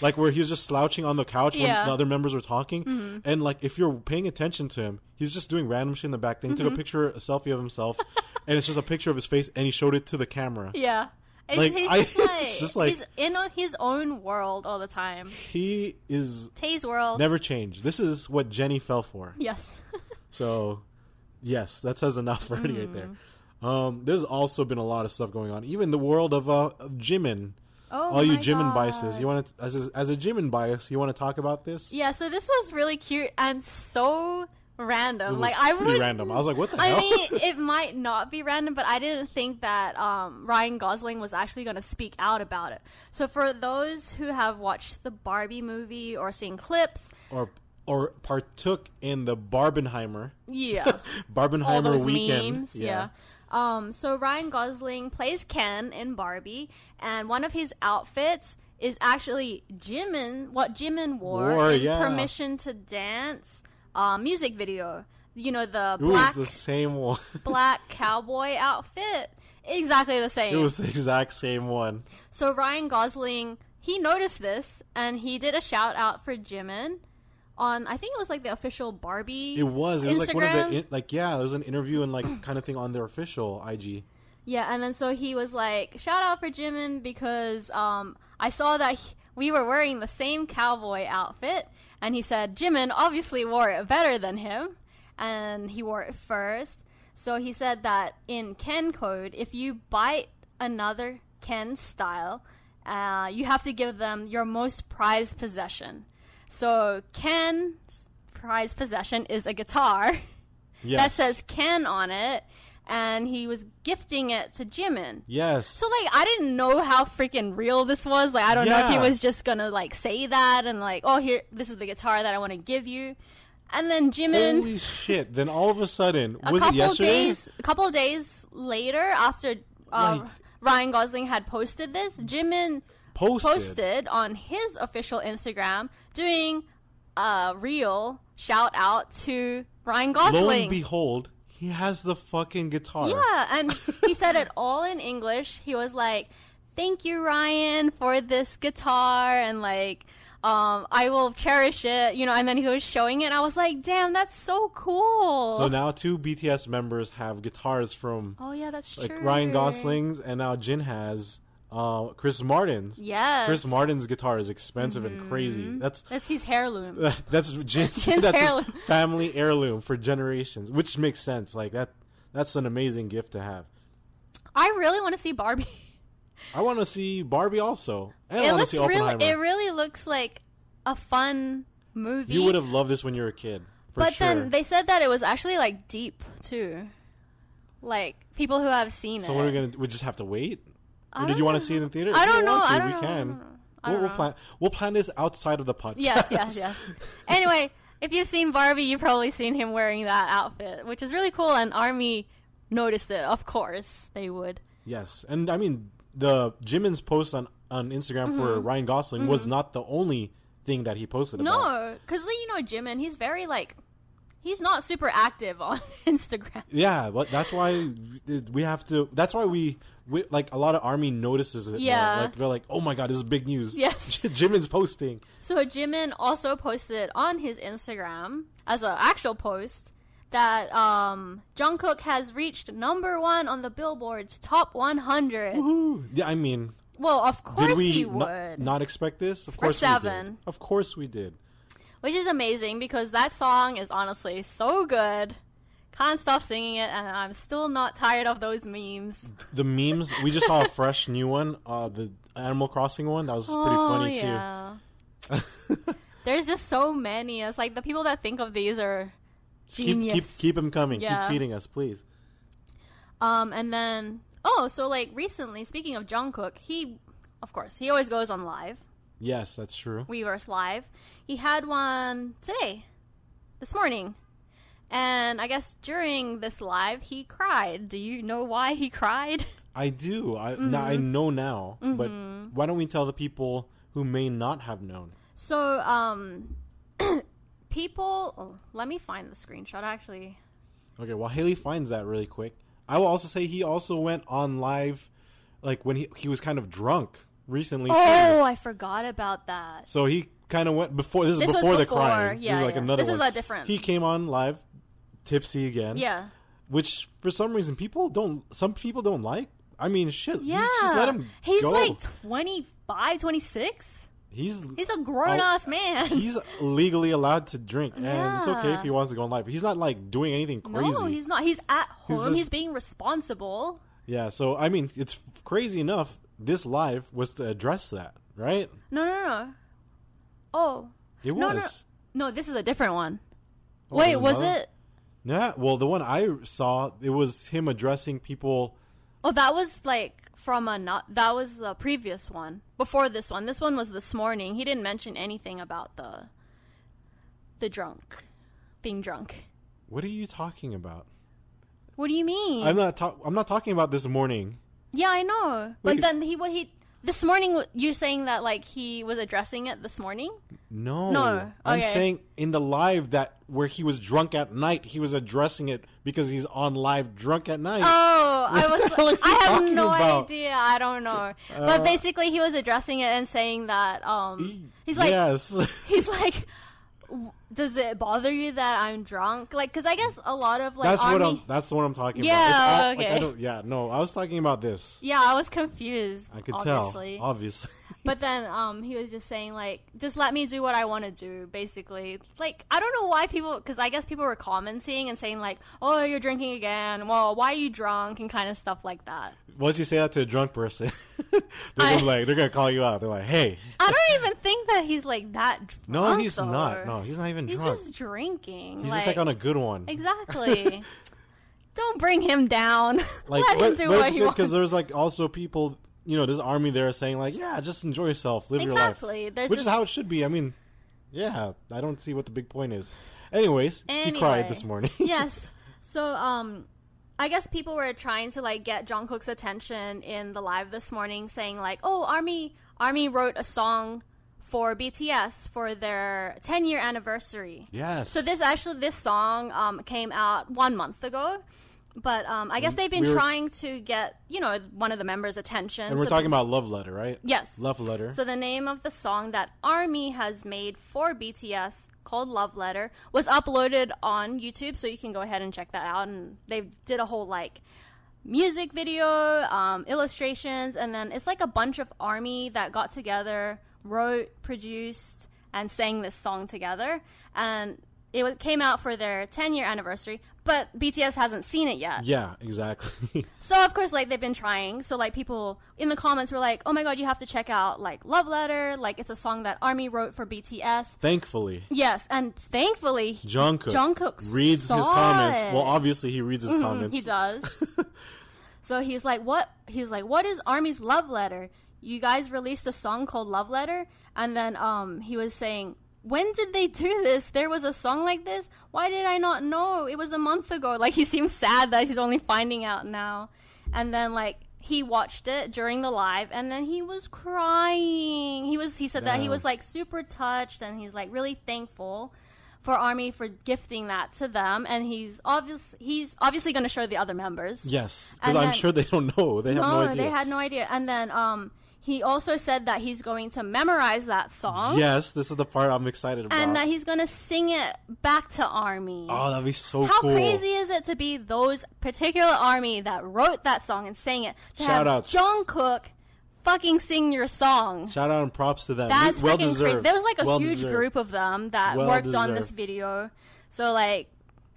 Like where he was just slouching on the couch when Yeah. Mm-hmm. the other members were talking, and like if you're paying attention to him, he's just doing random shit in the back. Then he Mm-hmm. took a picture, a selfie of himself, and it's just a picture of his face, and he showed it to the camera. Yeah. It's, Like, he's I- just like, it's just like- he's in his own world all the time. He is Tay's world. never changed. This is what Jennie fell for. Yes. So, yes, that says enough already right there. Um, there's also been a lot of stuff going on. Even the world of uh, of Jimin. Oh All you Jimin biases, you want to as a, as a Jimin bias, you want to talk about this? Yeah, so this was really cute and so random. It was like I pretty would random. I was like, what the I hell? mean, it might not be random, but I didn't think that um, Ryan Gosling was actually going to speak out about it. So, for those who have watched the Barbie movie or seen clips, or or partook in the Barbenheimer yeah, Barbenheimer weekend. memes, yeah. Um, so Ryan Gosling plays Ken in Barbie, and one of his outfits is actually Jimin, what Jimin wore, Wore, in yeah. Permission to Dance uh, music video. You know the It was black the same one. black cowboy outfit, exactly the same. it was the exact same one. So Ryan Gosling, he noticed this and he did a shout out for Jimin on I think it was like the official Barbie. It was. It was like one of the in, like yeah. There was an interview and like kind of thing on their official IG. Yeah, and then so he was like, shout out for Jimin because um, I saw that he- we were wearing the same cowboy outfit, and he said Jimin obviously wore it better than him, and he wore it first. So he said that in Ken code, if you bite another Ken style, uh, you have to give them your most prized possession. So Ken's prized possession is a guitar Yes. that says Ken on it, and he was gifting it to Jimin. yes. So like I didn't know how freaking real this was. Like I don't know if he was just gonna like say that and like, oh here this is the guitar that I want to give you. And then Jimin Holy shit! Then all of a sudden, a was it yesterday? days a couple days later after uh, Like- Ryan Gosling had posted this, Jimin Posted. posted on his official Instagram doing a real shout out to Ryan Gosling. Lo and behold, he has the fucking guitar. Yeah, and he said it all in English. He was like, "Thank you, Ryan, for this guitar," and like, um, "I will cherish it," you know. And then he was showing it, and I was like, "Damn, that's so cool." So now two BTS members have guitars from oh yeah, that's like true. Ryan Gosling's, and now Jin has uh, Chris Martin's. Yes. Chris Martin's guitar is expensive and crazy. That's That's his heirloom. that's Jin's that's heirloom. his family heirloom for generations, which makes sense. Like that, that's an amazing gift to have. I really want to see Barbie. I want to see Barbie also, and it looks see really. It really looks like a fun movie. you would have loved this when you were a kid, for but sure. then they said that it was actually like deep too. Like people who have seen it. so it. what are gonna? We just have to wait. Or did you want to see it in theater? I don't know. want to, I don't we know. can. We'll, we'll plan. We'll plan this outside of the podcast. Yes, yes, yes. anyway, if you've seen Barbie, you've probably seen him wearing that outfit, which is really cool. And Army noticed it. Of course, they would. Yes, and I mean the Jimin's post on on Instagram for Mm-hmm. Ryan Gosling was not the only thing that he posted about. No, because you know Jimin, he's very like, he's not super active on Instagram. Yeah, but that's why we have to. That's why we, we like a lot of army notices it. more. Yeah. like they're like, oh my god, this is big news. Yes. Jimin's posting. So Jimin also posted on his Instagram as an actual post that um, Jungkook has reached number one on the Billboard's top 100. Woohoo. Yeah, I mean, Well, of course did we he not, would. not expect this? Of For course we seven. did. Of course we did. which is amazing because that song is honestly so good. Can't stop singing it, and I'm still not tired of those memes. The memes. we just saw a fresh new one. Uh, the Animal Crossing one. That was pretty funny too. Oh, yeah. There's just so many. It's like the people that think of these are Keep genius. keep keep them coming. Yeah. Keep feeding us, please. Um, and then oh, so like recently, speaking of Jungkook, he, of course, he always goes on live, Yes, that's true. Weverse live. He had one today, this morning, and I guess during this live he cried. Do you know why he cried? I do. I now I Mm-hmm. know now, but why don't we tell the people who may not have known? So, um, people. Oh, let me find the screenshot. Actually, Okay, while Haley finds that really quick, I will also say he also went on live, like when he he was kind of drunk recently. too. oh, I forgot about that. So he kind of went before. This is This was before the before, crime. yeah, this is like yeah. another This is a different- He came on live, tipsy again. Yeah, Which for some reason people don't. Some people don't like. I mean, shit. yeah. Just, let him. He's go. like 25, 26. he's He's a grown ass man. he's legally allowed to drink, and it's okay if he wants to go on live. He's not like doing anything crazy. No, he's not. He's at home. He's, just- being responsible. Yeah, so I mean, it's crazy enough this live was to address that, right? No, no, no. Oh. It No, no. was. No, this is a different one. Oh, Wait, was another? it? Yeah. Well, the one I saw, it was him addressing people. Oh, that was like from a not. That was the previous one before this one. This one was this morning. He didn't mention anything about the the drunk, being drunk. What are you talking about? What do you mean? I'm not. Ta- I'm not talking about this morning. yeah, I know. Wait. But then he what he this morning. You're saying that like he was addressing it this morning. No. No, I'm okay. saying in the live that where he was drunk at night, he was addressing it because he's on live drunk at night. Oh, I What are was. I have no about? Uh, idea. I don't know. but basically, he was addressing it and saying that um, he's like, yes. he's like, "W- does it bother you that I'm drunk? Like, because I guess a lot of like that's army. what I'm. That's the one I'm talking Yeah, about. Like, okay. I don't, yeah, no, I was talking about this. yeah, I was confused. I could obviously. tell, obviously. But then um, he was just saying like, just let me do what I want to do. Basically, like I don't know why people, because I guess people were commenting and saying like, oh, you're drinking again. Well, why are you drunk and kind of stuff like that. Once you say that to a drunk person, they're I- gonna like they're gonna call you out. They're like, "Hey, I don't even think that he's like that drunk. no, he's not. No, he's not even He's drunk. just drinking. he's just like on a good one. exactly. don't bring him down. Like, Let him do but what it's he good wants. because there's like also people, you know, this army there saying like, "Yeah, just enjoy yourself, live Exactly. your life," There's which just- is how it should be. I mean, yeah, I don't see what the big point is. Anyways, he cried this morning. yes. So um I guess people were trying to like get Jungkook's attention in the live this morning saying like, "Oh, Army Army wrote a song for BTS for their 10 year anniversary." yes. So this actually this song um, came out one month ago, but um, I guess they've been we were- trying to get you know one of the members' attention. and we're So talking about love letter, right? yes, Love letter. So the name of the song that Army has made for BTS called Love Letter was uploaded on YouTube, so you can go ahead and check that out. And they did a whole like music video, um, illustrations, and then it's like a bunch of Army that got together, wrote, produced, and sang this song together. And it was, came out for their 10 year anniversary, but BTS hasn't seen it yet. yeah, exactly. So of course, like they've been trying. So like people in the comments were like, "Oh my god, you have to check out like Love Letter. Like it's a song that Army wrote for BTS." Thankfully, Yes, and thankfully, Jungkook, Jungkook reads his comments. it. Well, obviously he reads his mm-hmm, comments. he does. so he's like, "What?" He's like, "What is Army's Love Letter? You guys released a song called Love Letter," and then um he was saying. When did they do this? There was a song like this? Why did I not know? It was a month ago. Like he seems sad that he's only finding out now. And then like he watched it during the live and then he was crying. He was he said that he was like super touched and he's like really thankful for Army for gifting that to them and he's obvious he's obviously going to show the other members. Yes, because I'm then- sure they don't know. They have no, No, idea. they had no idea. And then um he also said that he's going to memorize that song Yes, this is the part I'm excited about. and that he's going to sing it back to Army. oh, that'd be so How cool. crazy is it to be those particular army that wrote that song and sang it to have Shout-outs. Jungkook fucking sing your song? Shout out and props to them. That's well freaking crazy. There was like a Well huge deserved. group of them that Well worked on this video. So like,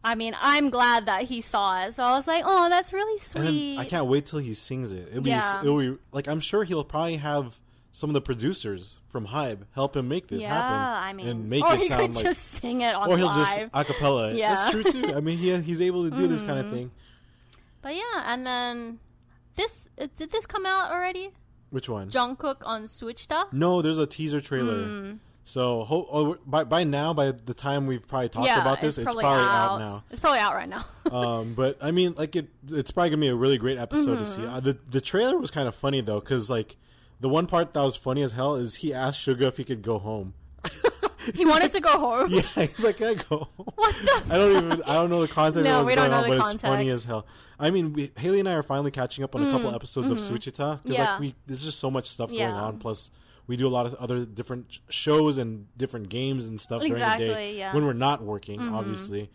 I mean, I'm glad that he saw it. So I was like, oh, that's really sweet. I can't wait till he sings it. It'll be, Yeah. it'll be like I'm sure he'll probably have some of the producers from Hybe help him make this yeah, happen. I mean, and make or it he sound could like, just sing it on or he'll live. just acapella. Yeah. Mm-hmm. That's true too. I mean, he he's able to do this kind of thing. But yeah, and then this uh, did this come out already? Which one? Jungkook on Suchwita? No, there's a teaser trailer. So ho- oh, by by now, by the time we've probably talked yeah, about this, it's it's probably, probably, out. out now. It's probably out right now. um, but I mean, like it, it's probably gonna be a really great episode to see. Mm-hmm. Uh, the The trailer was kind of funny though, because like the one part that was funny as hell is he asked Suga if he could go home. he wanted to go home. Yeah, he's like, "Can I go?" What the I don't even. I don't know the context No, of what's we don't going know on, the but it's funny as hell. I mean, we, Haley and I are finally catching up on a couple episodes of Suchwita because Mm-hmm. Yeah. like we there's just so much stuff Yeah. going on. Plus, we do a lot of other different shows and different games and stuff during the day yeah. Mm-hmm. when we're not working, obviously.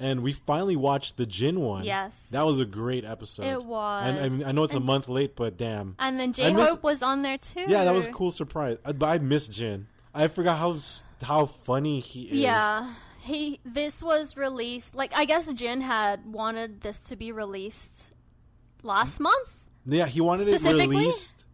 And we finally watched the Jin one. Yes. that was a great episode. It was. And I, I know it's a month late, but damn. And then I J Hope was on there too. Yeah, that was a cool surprise. I, but I miss Jin. I forgot how how funny he is. Yeah. He this was released like I guess Jin had wanted this to be released last month. Yeah, he wanted it released.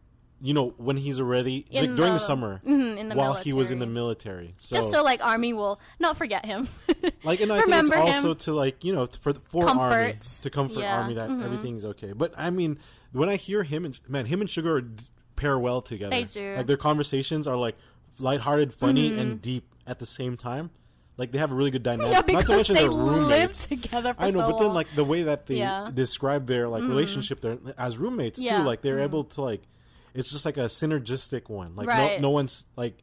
You know, when he's already like, during the, the- summer, mhm, in the while he was in the military. military. So, Just so like army will not forget him. like, and I think it's remember also him. to like you know for for army to comfort Yeah, army that mhm. everything's okay. But I mean, when I hear him and man, him and Suga d- pair well together. They do. Mm-hmm. Like their conversations are like lighthearted, funny, and deep at the same time. Like they have a really good dynamic. yeah, Not because to mention they their live together for I know, so but then like the way that they Yeah. Mm-hmm. describe their like relationship there as roommates Yeah. Mm-hmm. too, like they're able to like it's just like a synergistic one. Like Right. no no one's like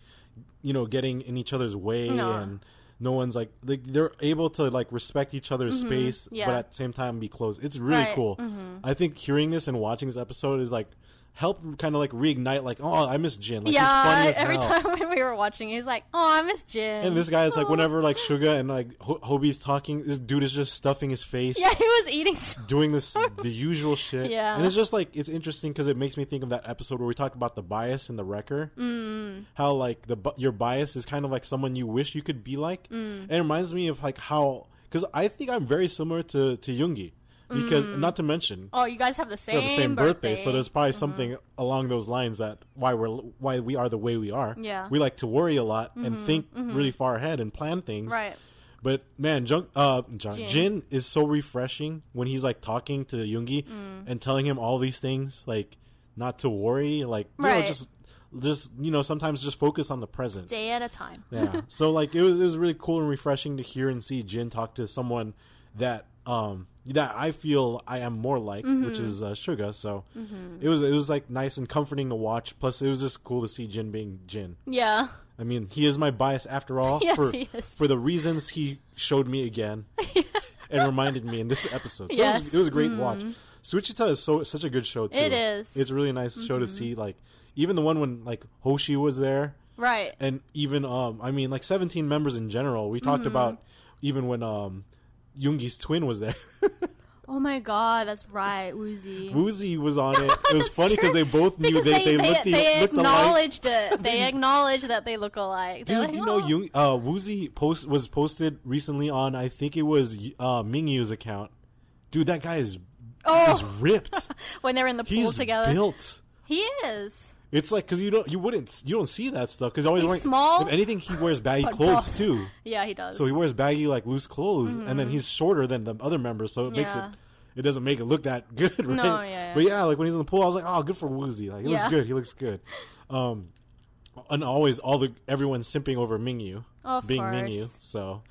you know getting in each other's way No. and no one's like like they're able to like respect each other's space Mm-hmm. Yeah. but at the same time be close. It's really Right. cool. I think hearing this and watching this episode is like help kind of like reignite like oh I miss Jin. Like yeah, every hell. time when we were watching, he's like, "Oh, I miss Jin." And this guy is like, Oh. whenever like Suga and like Ho- Hobi's talking, this dude is just stuffing his face Yeah, he was eating. So- doing this the usual shit. Yeah. And it's just like it's interesting because it makes me think of that episode where we talked about the bias and the wrecker. Mm. How like the your bias is kind of like someone you wish you could be like. Mm. And it reminds me of like how because I think I'm very similar to to Yoongi because not to mention oh, you guys have the same, have the same birthday, so there's probably Mm-hmm. something along those lines that why we're why we are the way we are. Yeah. Mm-hmm. we like to worry a lot and think really far ahead and plan things. right. But man, Jung, uh, Jin. Jin. is so refreshing when he's like talking to Yoongi Mm. and telling him all these things, like not to worry, like you know, just just you know, sometimes just focus on the present. Day at a time. Yeah. so like it was it was really cool and refreshing to hear and see Jin talk to someone that um that I feel I am more like, Mm-hmm. which is uh, Suga. So it was it was like nice and comforting to watch. Plus, it was just cool to see Jin being Jin. Yeah. I mean, he is my bias after all Yes, for he is. for the reasons he showed me again and reminded me in this episode. So it, was, Yes. Mm-hmm. it was a great watch. Suchwita is so such a good show too. It is. Mm-hmm. It's a really nice show to see. Like even the one when like Hoshi was there, Right. and even um, I mean like seventeen members in general. We Mm-hmm. talked about even when um, Yoongi's twin was there. Oh my god, that's right, Woozi. Woozi was on it. It was funny because they both knew because they, they, they, looked, they looked alike. acknowledged it. They acknowledged that they look alike. They're Dude, like, you know, "Oh." Young, uh, Woozi post was posted recently on I think it was uh, Mingyu's account. Dude, that guy is Oh. is ripped. when they're in the pool He's together. built. He is. It's like because you don't you wouldn't you don't see that stuff because always He's wearing small, If anything, he wears baggy clothes buff. too. Yeah, he does. So he wears baggy like loose clothes, and then he's shorter than the other members, so it makes it Mm-hmm. It doesn't make it look that good, right? No, yeah, yeah. But yeah, like when he's in the pool, I was like, oh, good for Woozi. Like he looks good. He looks good. Um, and always all the everyone simping over Mingyu Of being course. Mingyu. So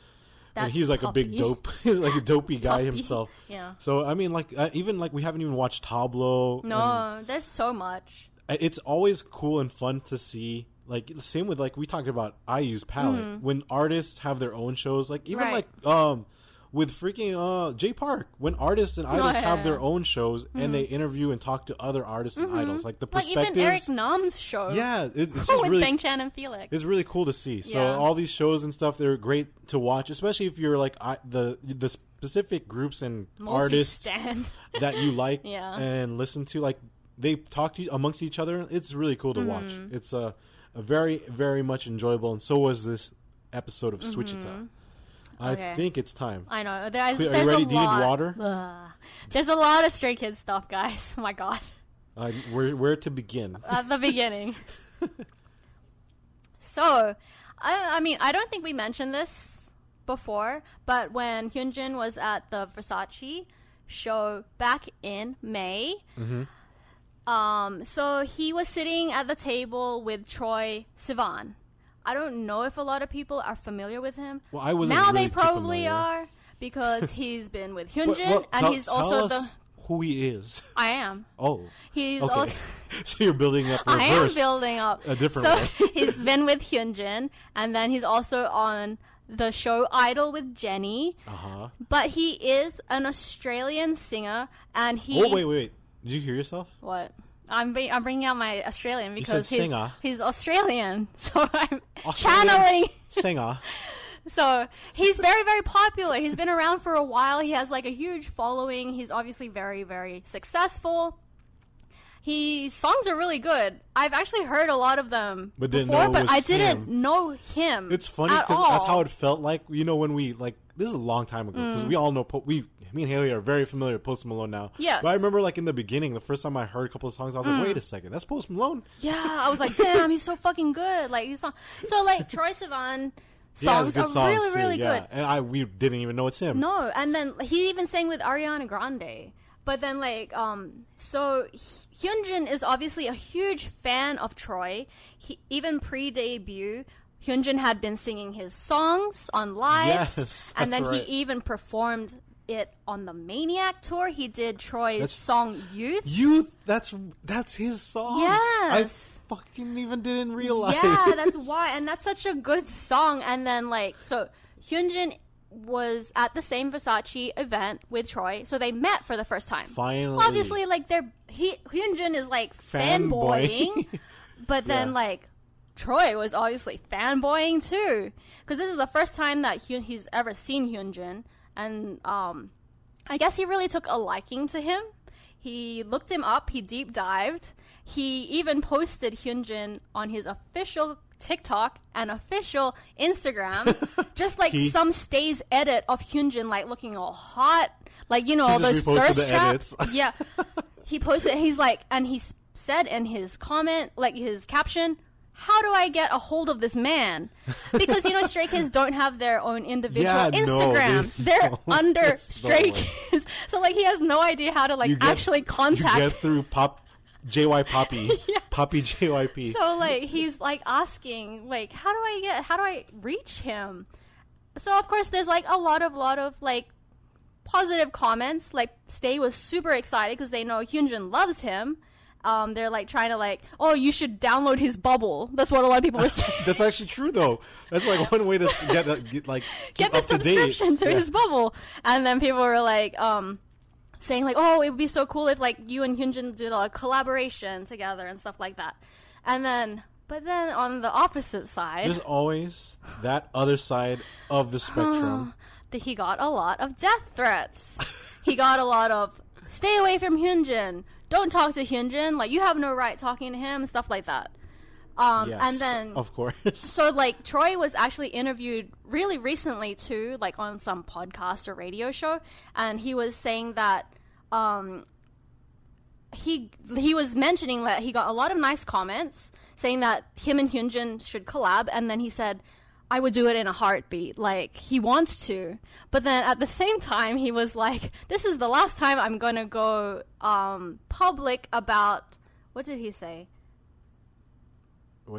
That and he's like a big dope, he's like a dopey guy Puppy. himself. Yeah. So I mean, like uh, even like we haven't even watched Tablo. and No, there's so much. It's always cool and fun to see. Like the same with like we talked about IU's palette when artists have their own shows. Like even Mm-hmm. Right. like um with freaking uh Jay Park when artists and idols Oh, yeah, have their. Mm-hmm. own shows and they interview and talk to other artists and idols. Like the Like perspectives. even Eric Nam's show. yeah, it, it's just with really Bang Chan and Felix. it's really cool to see. So Yeah. all these shows and stuff, they're great to watch, especially if you're like I, the the specific groups and artists that you like Yeah. and listen to. Like they talk to amongst each other. It's really cool to watch. Mm-hmm. It's a, a very very much enjoyable, and so was this episode of Suchwita. I Mm-hmm. Okay. think it's time. I know. There's, Are you there's ready? a Do you need water? Ugh. There's a lot of Stray Kids stuff, guys. Oh my god. Uh, where where to begin? At the beginning. so, I, I mean, I don't think we mentioned this before, but when Hyunjin was at the Versace show back in May, Mm-hmm. Um, so he was sitting at the table with Troye Sivan. I don't know if a lot of people are familiar with him. Well, I wasn't now really they probably are because he's been with Hyunjin well, and tell- he's also us the. who he is. I am. Oh, He's okay. also. so you're building up I am building up a different so he's been with Hyunjin, and then he's also on the show Idol with Jennie. Uh huh. But he is an Australian singer, and he. Oh wait, wait, wait. Did you hear yourself? What? I'm be- I'm bringing out my Australian because he's singer. he's Australian, so I'm Australian channeling. singer. So he's very, very popular. He's been around for a while. He has like a huge following. He's obviously very, very successful. His songs are really good. I've actually heard a lot of them But before, but I didn't him. know him. It's funny because that's how it felt like. You know, when we like this is a long time ago because mm. we all know po- we me and Haley are very familiar with Post Malone now. Yes. but I remember like in the beginning, the first time I heard a couple of songs, I was like, wait a second, that's Post Malone. Yeah, I was like, damn, he's so fucking good. Like he's so, so like Troye Sivan songs good are songs really too, really yeah. good. and I we didn't even know it's him. No, and then he even sang with Ariana Grande. But then like um so Hyunjin is obviously a huge fan of Troye. He even pre-debut Hyunjin had been singing his songs on lives Yes, and then right. he even performed it on the Maniac tour. He did Troye's That's- song Youth. Youth, that's that's his song. Yes. I fucking even didn't realize. Yeah, that's why, and that's such a good song. And then like, so Hyunjin was at the same Versace event with Troye, so they met for the first time. Finally. obviously, like they're he Hyunjin is like fanboying, but then Yeah. like Troye was obviously fanboying too, because this is the first time that Hyun, he's ever seen Hyunjin, and um, I guess he really took a liking to him. He looked him up. He deep dived. He even posted Hyunjin on his official TikTok and official Instagram, just like He- some stays edit of Hyunjin, like looking all hot, like you know all those thirst traps. edits. yeah, he posted. He's like, and he said in his comment, like his caption. How do I get a hold of this man? Because you know, Stray Kids don't have their own individual Yeah, no, Instagrams. They are don't. under no Stray. Kids, so like he has no idea how to like get- actually contact. You get through pop JY Poppy. Poppy JYP. So like he's like asking like how do I get how do I reach him? So of course there's like a lot of lot of like positive comments. Like Stay was super excited because they know Hyunjin loves him. Um, they're like trying to like, oh, you should download his bubble. That's what a lot of people were saying. That's actually true though. That's like one way to get, that- get like Get the up to subscription to Yeah. his bubble. And then people were like, um, saying like, oh, it would be so cool if like you and Hyunjin did a collaboration together and stuff like that. And then, but then on the opposite side, There's always that other side of the spectrum. that he got a lot of death threats. he got a lot of stay away from Hyunjin. Don't talk to Hyunjin. Like you have no right talking to him and stuff like that. Um, yes, and then of course. so like Troye was actually interviewed really recently too, like on some podcast or radio show, and he was saying that um, he he was mentioning that he got a lot of nice comments saying that him and Hyunjin should collab, and then he said. I would do it in a heartbeat. Like, he wants to. But then at the same time, he was like, this is the last time I'm gonna go, um, public about, what did he say?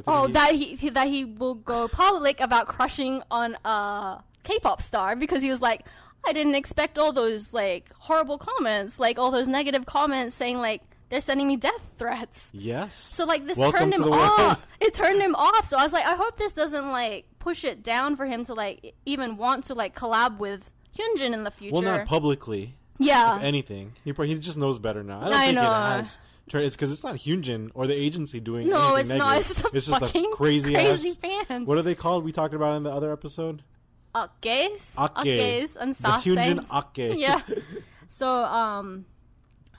Oh, he- that he, that he will go public about crushing on a K-pop star because he was like, I didn't expect all those like horrible comments, like all those negative comments saying like they're sending me death threats. Yes. So like this Welcome turned him world. off. It turned him off. So I was like, I hope this doesn't like push it down for him to like even want to like collab with Hyunjin in the future. Well, not publicly. yeah. Anything, he probably, he just knows better now. I don't I think know. it has. turned- It's because it's not Hyunjin or the agency doing no, it's not. negative. It's the just the fucking crazy, crazy ass. fans. What are they called? We talked about in the other episode. Akes, Ake. Akes, and The Hyunjin. Ake. Yeah. So, um,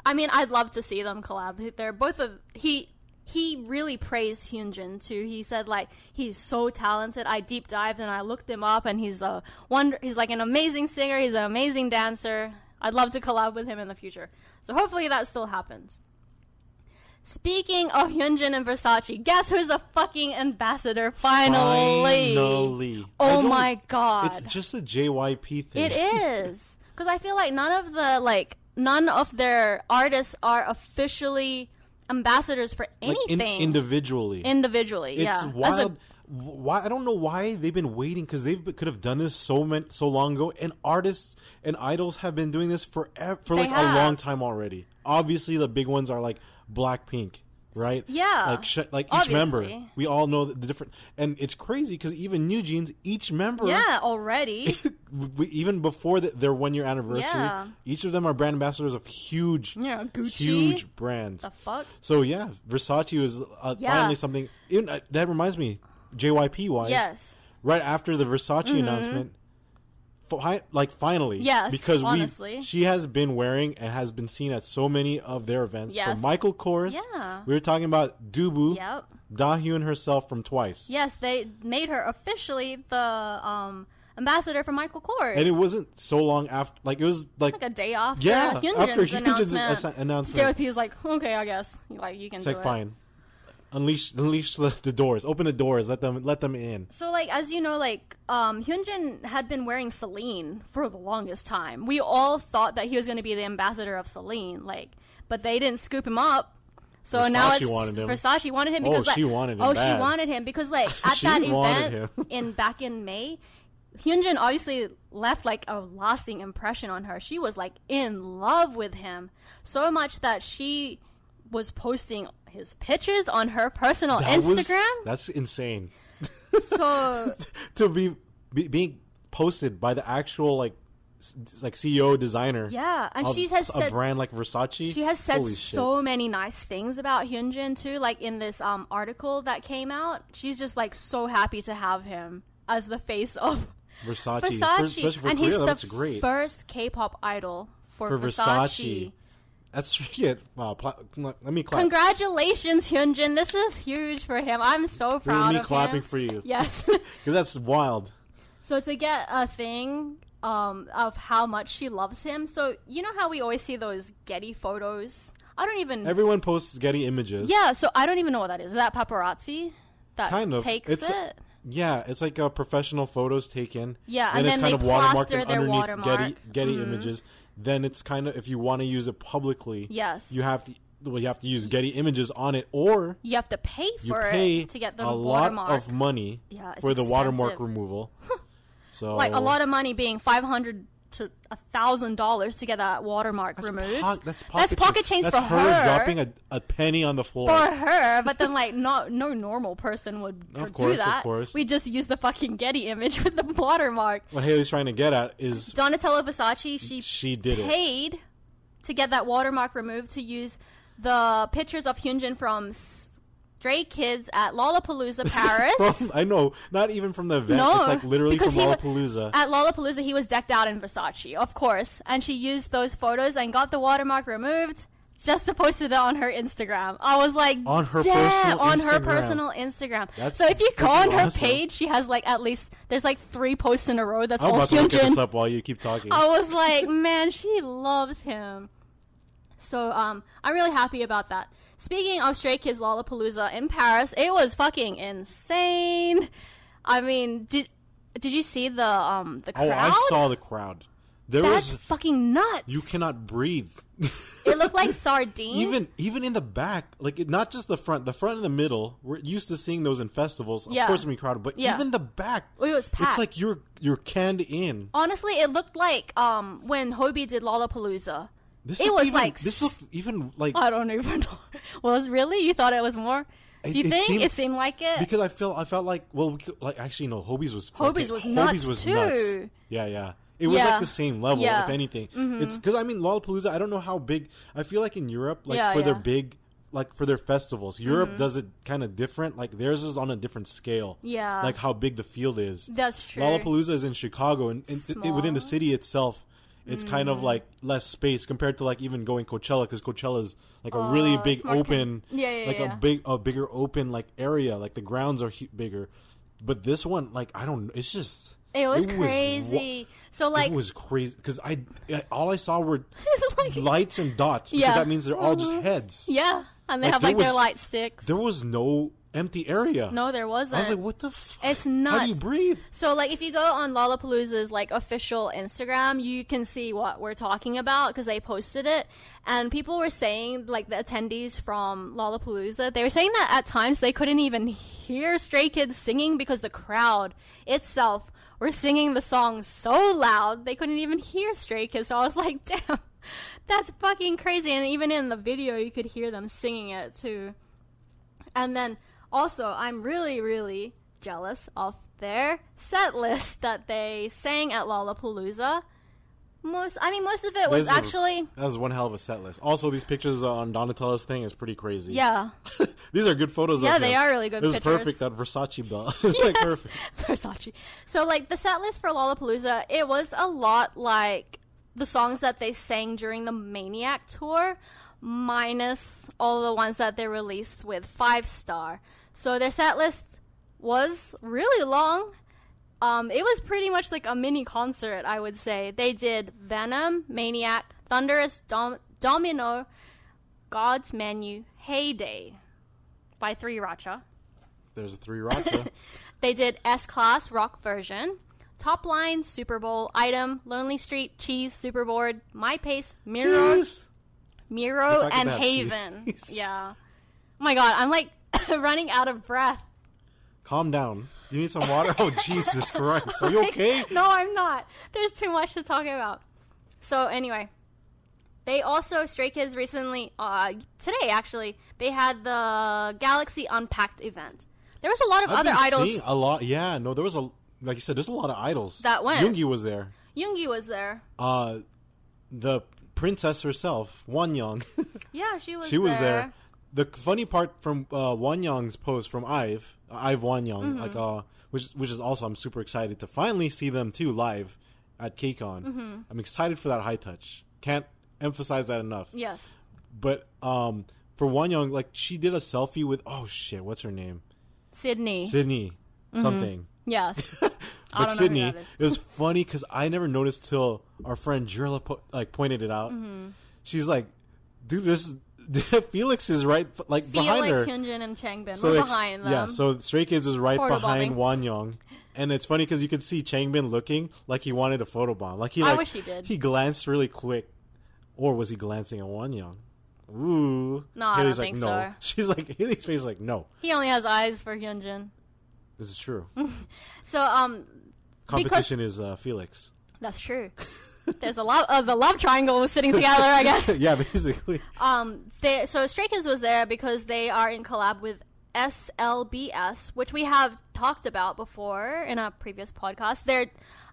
I mean, I'd love to see them collab. They're both of he. He really praised Hyunjin too. He said like he's so talented. I deep dived and I looked him up, and he's a wonder. He's like an amazing singer. He's an amazing dancer. I'd love to collab with him in the future. So hopefully that still happens. Speaking of Hyunjin and Versace, guess who's the fucking ambassador finally? Finally. Oh my god. It's just a JYP thing. It is because I feel like none of the like none of their artists are officially ambassadors for like in- anything individually. individually. it's yeah, As a- why I don't know why they've been waiting because they could have done this so many, so long ago, and artists and idols have been doing this for for like have. a long time already. Obviously, the big ones are like Blackpink, right? Yeah, like sh- like each member. We all know the different, and it's crazy because even New Jeans, each member, yeah, already. we, even before the, their one year anniversary, Yeah. each of them are brand ambassadors of huge, Yeah, Gucci. huge brands. the fuck? So yeah, Versace was uh, Yeah. finally something. Even, uh, that reminds me, JYP wise. Yes. Right after the Versace announcement, fi- like finally. Yes, Because honestly. we, she has been wearing and has been seen at so many of their events. Yes. From Michael Kors. Yeah. We were talking about Dubu. Yep. Dahyun herself from Twice. Yes, they made her officially the um ambassador for Michael Kors. and it wasn't so long after. Like it was like, like a day off. Yeah, Hyunjin's after Hyunjin's announcement. announcement. JYP was like, okay, I guess like you can it's do like it. fine. Unleash, unleash the, the doors. Open the doors. Let them, let them in. So like as you know, like um Hyunjin had been wearing Celine for the longest time. We all thought that he was going to be the ambassador of Celine, like, but they didn't scoop him up. So now Versace it's wanted him. Versace wanted him Oh, because like, she wanted him oh bad. she wanted him because like at that event in back in May, Hyunjin obviously left like a lasting impression on her. She was like in love with him so much that she was posting his pictures on her personal That was- Instagram. that's insane. so to be, be being posted by the actual like like CEO designer. yeah, and of she has a said brand like Versace. She has said Holy shit. so many nice things about Hyunjin too. Like in this um article that came out, she's just like so happy to have him as the face of Versace, Versace, especially for and Korea. he's that's the great. first K-pop idol for, For Versace. Versace. That's yeah. Wow, pla- let me clap. Congratulations, Hyunjin! This is huge for him. I'm so proud. This is me of clapping him. for you. Yes. Because that's wild. So to get a thing um, of how much she loves him, so you know how we always see those Getty photos. I don't even. Everyone posts Getty images. yeah, so I don't even know what that is. Is that paparazzi that Kind of. takes It's- it? Yeah, it's like uh, professional photos taken. Yeah, and, and it's then kind they of watermarked their underneath watermark. Mm-hmm. Getty Getty images. Then it's kind of if you want to use it publicly. Yes. You have to. Well, you have to use Getty images on it, or You have to pay for pay it to get the a lot watermark. of money Yeah, for the watermark removal. so like a lot of money being five hundred to a thousand dollars to get that watermark that's removed. po- that's pocket, That's pocket change That's for her. dropping a, a penny on the floor. for her, but then like not no normal person would Of do course, of that. course. We just use the fucking Getty image with the watermark. what Haley's trying to get at is Donatella Versace, she she did it. paid to get that watermark removed to use the pictures of Hyunjin from Stray Kids at Lollapalooza Paris. From, I know, not even from the event. No, it's like literally because from he wa- At Lollapalooza, he was decked out in Versace, of course, and she used those photos and got the watermark removed just to post it on her Instagram. I was like, On her "Damn," personal on her Instagram. personal Instagram. That's so if you go on her awesome. page, she has like at least there's like three posts in a row that's I'm all about to look this up while you keep talking. I was like, man, she loves him. So um, I'm really happy about that. Speaking of Stray Kids Lollapalooza in Paris, it was fucking insane. I mean, did did you see the um the crowd? oh, I saw the crowd. There That's was fucking nuts. you cannot breathe. It looked like sardines. even even in the back, like it, not just the front, the front and the middle. We're used to seeing those in festivals. Of Yeah. course, gonna be crowded, but Yeah. even the back, it was packed. it's like you're you're canned in. honestly, it looked like um when Hobi did Lollapalooza. This It was even, like this looked even like I don't even know. Was really? You thought it was more? Do you It- it think seemed- it seemed like it? because I felt I felt like well, we could, like actually no, Hobi's was Hobi's was nuts, too. Yeah, yeah. It was Yeah. like the same level, Yeah. if anything. Mm-hmm. It's because I mean Lollapalooza. I don't know how big. I feel like in Europe, like Yeah, for their big, like for their festivals, Europe mm-hmm. does it kind of different. Like theirs is on a different scale. Yeah. like how big the field is. That's true. Lollapalooza is in Chicago, and, and th- within the city itself, it's kind Mm. of like less space compared to like even going Coachella because Coachella is like a really Oh, big it's more con- open, Yeah, yeah, like yeah. a big, a bigger open like area. Like the grounds are hu- bigger, but this one, like I don't, it's just. It was wa- crazy. so like it was crazy because I, I all I saw were like- lights and dots because Yeah. That means they're all just heads. yeah, and they Like, have like their was- light sticks. There was no empty area. no, there wasn't. I was like, what the? F- It's How do you breathe? So like if you go on Lollapalooza's like official Instagram, you can see what we're talking about because they posted it, and people were saying like the attendees from Lollapalooza, they were saying that at times they couldn't even hear Stray Kids singing because the crowd itself were singing the song so loud they couldn't even hear Stray Kids. So I was like, damn, that's fucking crazy. And even in the video, you could hear them singing it too. And then also, I'm really, really jealous of their set list that they sang at Lollapalooza. Most, I mean, most of it was are- actually, That was one hell of a set list. Also, these pictures on Donatella's thing is pretty crazy. yeah, these are good photos. Yeah, of they him. are really good This pictures. is perfect. That Versace belt. like perfect. Versace. So, like, the set list for Lollapalooza, it was a lot like the songs that they sang during the Maniac tour, minus all the ones that they released with Five Star. So, their set list was really long. Um, it was pretty much like a mini concert, I would say. They did Venom, Maniac, Thunderous, Dom- Domino, God's Menu, Heyday by Three Racha. There's a three Racha. They did S Class rock version, Top Line, Super Bowl, Item, Lonely Street, Cheese, Superboard, My Pace, Miro, Jeez. Miro, The fact that and Haven. cheese. Yeah. Oh my god, I'm like running out of breath. Calm down. You need some water? Oh, Jesus Christ. Are you okay? no, I'm not. There's too much to talk about. So anyway, they also Stray Kids recently, uh, today actually, they had the Galaxy Unpacked event. There was a lot of I've other idols. a lot. Yeah, no, there was a like you said. There's a lot of idols That went. Yoongi was there. Yoongi was there. Uh, the princess herself, Wonyoung, Yeah, she was. she was there. there. The funny part from uh, Wonyoung's post from Ive, uh, Ive Wonyoung, Mm-hmm. like uh, which which is also I'm super excited to finally see them too live at KCON. Mm-hmm. I'm excited for that high touch. Can't emphasize that enough. Yes. But um, for Wonyoung, like she did a selfie with oh shit, what's her name? Sydney. Sydney something. yes. But Mm-hmm. Sydney, it was funny because I never noticed till our friend Jirla po- like pointed it out. Mm-hmm. She's like, "Dude, this Felix is right like behind Felix, her." Hyunjin, and Changbin So were behind them. yeah, so Stray Kids is right behind bombing. Wonyoung, and it's funny because you could see Changbin looking like he wanted a photo bomb. Like he, I wish he did. He glanced really quick, or was he glancing at Wonyoung? Ooh, No, I don't like, think no. so. She's like Haley's face, like no. he only has eyes for Hyunjin. This is true. So um, Competition is uh, Felix. that's true. There's a lot Uh, the love triangle was sitting together, I guess. yeah, basically. Um, they, so Stray Kids was there because they are in collab with SLBS, which we have talked about before in a previous podcast. They're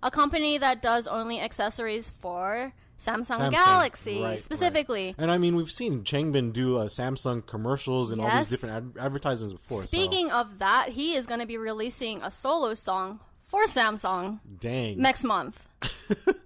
a company that does only accessories for Samsung, Samsung. Galaxy Right, specifically. right. And I mean, we've seen Changbin do uh, Samsung commercials and all these different ad- advertisements before. Speaking of that, he is going to be releasing a solo song for Samsung dang. next month.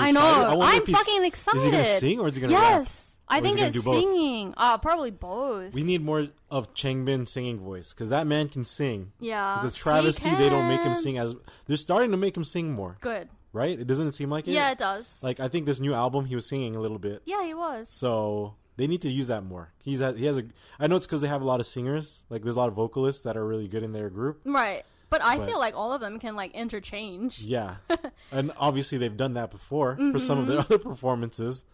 I know. excited? I'm fucking excited. Is he gonna sing or is he gonna rap? Yes, I Or think it's singing. Uh, probably both. We need more of Changbin singing voice because that man can sing. yeah, the travesty they don't make him sing as. They're starting to make him sing more, Good. right? It doesn't seem like it. Yeah, it does. Like I think this new album, he was singing a little bit. yeah, he was. So they need to use that more. He's he has a. I know it's because they have a lot of singers. Like there's a lot of vocalists that are really good in their group. Right. But I But- feel like all of them can like interchange. Yeah, and obviously they've done that before for some of their Mm-hmm. other performances.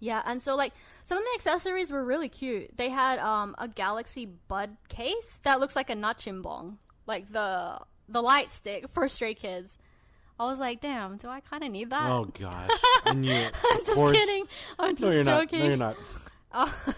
Yeah, and so like some of the accessories were really cute. They had um a Galaxy Bud case that looks like a nachimbong, like the the light stick for Stray Kids. I was like, damn, do I kind of need that? Oh gosh, and you. I'm just course- kidding. I'm just No, you're not. joking. No, you're not. Oh,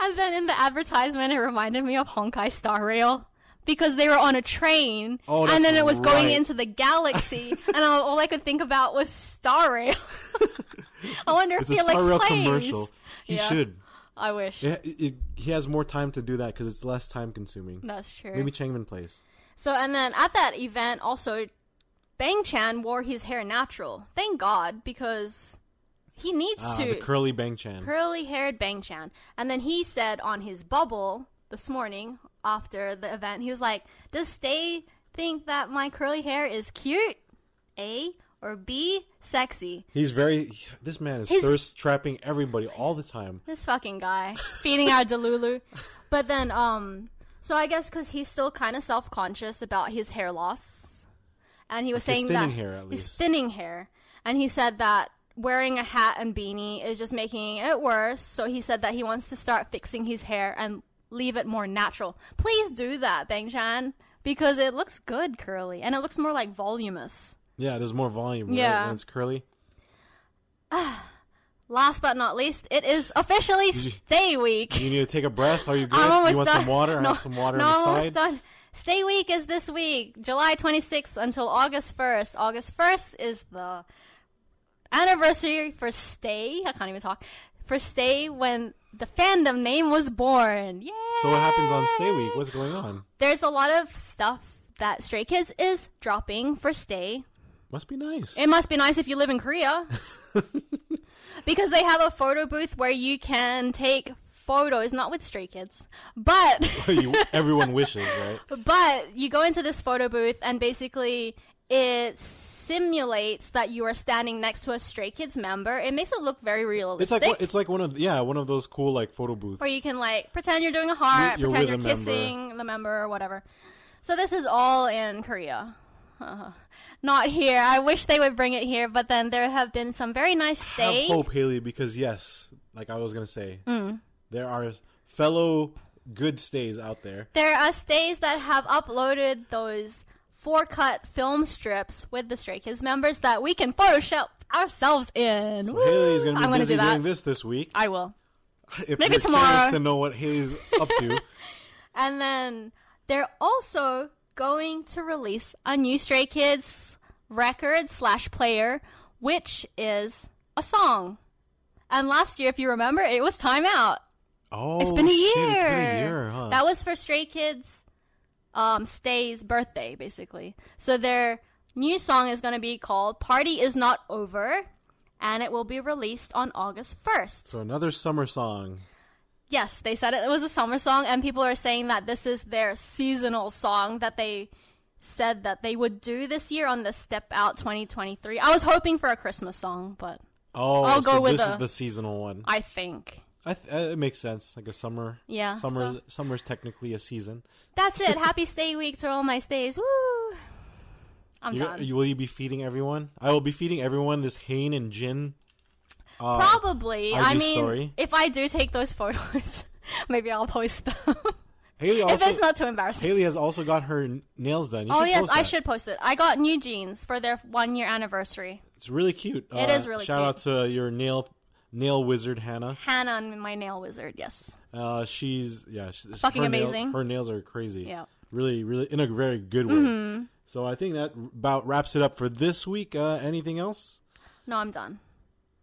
and then in the advertisement, it reminded me of Honkai Star Rail because they were on a train, Oh, and then it was going into the galaxy, and all, all I could think about was Star Rail. I wonder if It's a he Star likes Rail commercial. He Yeah. should. I wish. It, it, he has more time to do that because it's less time consuming. That's true. Maybe Changmin plays. So, and then at that event, also, Bang Chan wore his hair natural. Thank God, because he needs Ah, to. the curly Bang Chan. curly haired Bang Chan. And then he said on his bubble this morning after the event, he was like, Does Stay think that my curly hair is cute? A or B, sexy? He's very. This man is He's- thirst trapping everybody all the time. This fucking guy feeding our Delulu. But then, um, so I guess because he's still kind of self conscious about his hair loss, and he was His saying thinning that hair, least. thinning hair, and he said that wearing a hat and beanie is just making it worse. So he said that he wants to start fixing his hair and leave it more natural. Please do that, Bang Chan, because it looks good curly and it looks more like voluminous. Yeah, there's more volume. right, Yeah. when it's curly. Last but not least, it is officially Stay Week. You need to take a breath. Are you good? I'm almost you want done. some water? I No, have some water no, on I'm the almost side. done. Stay Week is this week, July 26th until August 1st. August 1st is the anniversary for Stay. I can't even talk. For Stay when the fandom name was born. Yay! So what happens on Stay Week? What's going on? There's a lot of stuff that Stray Kids is dropping for Stay. Must be nice. It must be nice if you live in Korea. because they have a photo booth where you can take photos, not with Stray Kids, but You- everyone wishes, right? But you go into this photo booth and basically it simulates that you are standing next to a Stray Kids member. It makes it look very realistic. It's like one- it's like one of yeah one of those cool like photo booths. where you can like pretend you're doing a heart, You're- pretend you're a member. kissing the member or whatever. So this is all in Korea. Uh, not here. I wish they would bring it here, but then there have been some very nice have hope, Haley, because yes, like I was gonna say, Mm. there are fellow good stays out there. There are stays that have uploaded those four cut film strips with the Stray Kids members that we can Photoshop ourselves in. So Woo! Haley's gonna be I'm gonna do that. doing this this week. I will. If Maybe you're tomorrow. curious to know what Haley's up to, And then they're also going to release a new Stray Kids record slash player, which is a song. And last year, if you remember, it was Time Out. oh, It's been a year. shit, it's been a year, huh? That was for Stray Kids um, Stay's birthday, basically. So their new song is going to be called Party Is Not Over, and it will be released on August 1st. so another summer song. Yes, they said it, it was a summer song, and people are saying that this is their seasonal song that they said that they would do this year on the Step Out 2023. I was hoping for a Christmas song, but Oh, I'll so go with this the- is the seasonal one. I think. I th- uh, it makes sense, like a summer. Yeah, summer. so- Summer's technically a season. That's it. Happy stay week to all my stays. Woo! I'm You're, done. you, will you be feeding everyone? I will be feeding everyone this Hain and Gin. Uh, Probably. I mean, story. if I do take those photos, maybe I'll post them. Haley if also. it's not too embarrassing. Haley has also got her n- nails done. You oh yes, I should post it. I got new jeans for their one year anniversary. It's really cute. It Uh, is really shout cute. out to your nail nail wizard Hannah. Hannah my nail wizard. Yes. Uh, she's yeah, she's Fucking her nail- amazing. her nails are crazy. Yeah. really, really in a very good way. Mm-hmm. So I think that about wraps it up for this week. Uh, anything else? No, I'm done.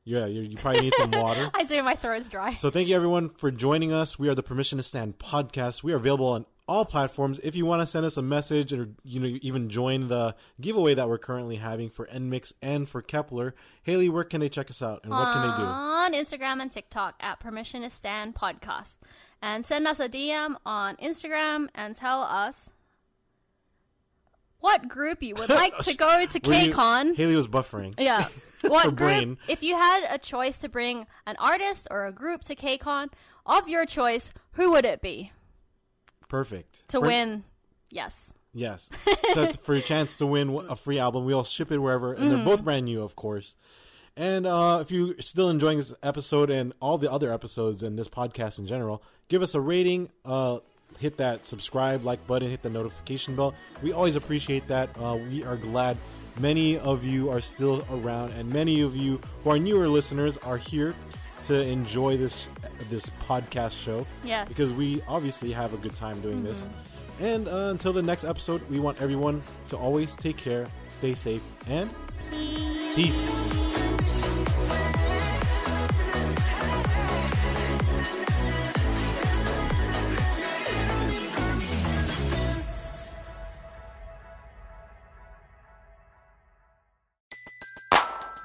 Yeah, you, you probably need some water. I do. My throat's dry. So thank you everyone for joining us. We are the Permission to Stan podcast. We are available on all platforms. If you want to send us a message or you know even join the giveaway that we're currently having for NMIXX and for Kep1er, Haley, where can they check us out and what can they do? on Instagram and TikTok at Permission to Stan Podcast. And send us a DM on Instagram and tell us what group you would like to go to Were you- KCON. Haley was buffering. Yeah. What brain. group? If you had a choice to bring an artist or a group to KCON of your choice, who would it be Perfect. to For- win? Yes. Yes. That's for your chance to win a free album. We'll ship it wherever, and Mm-hmm. they're both brand new, of course. And uh, if you're still enjoying this episode and all the other episodes and this podcast in general, give us a rating. Uh, hit that subscribe, like button, hit the notification bell. We always appreciate that. Uh, we are glad many of you are still around, and many of you who are newer listeners are here to enjoy this this podcast show. Yes. Because we obviously have a good time doing this. And uh, until the next episode, we want everyone to always take care, stay safe, and peace.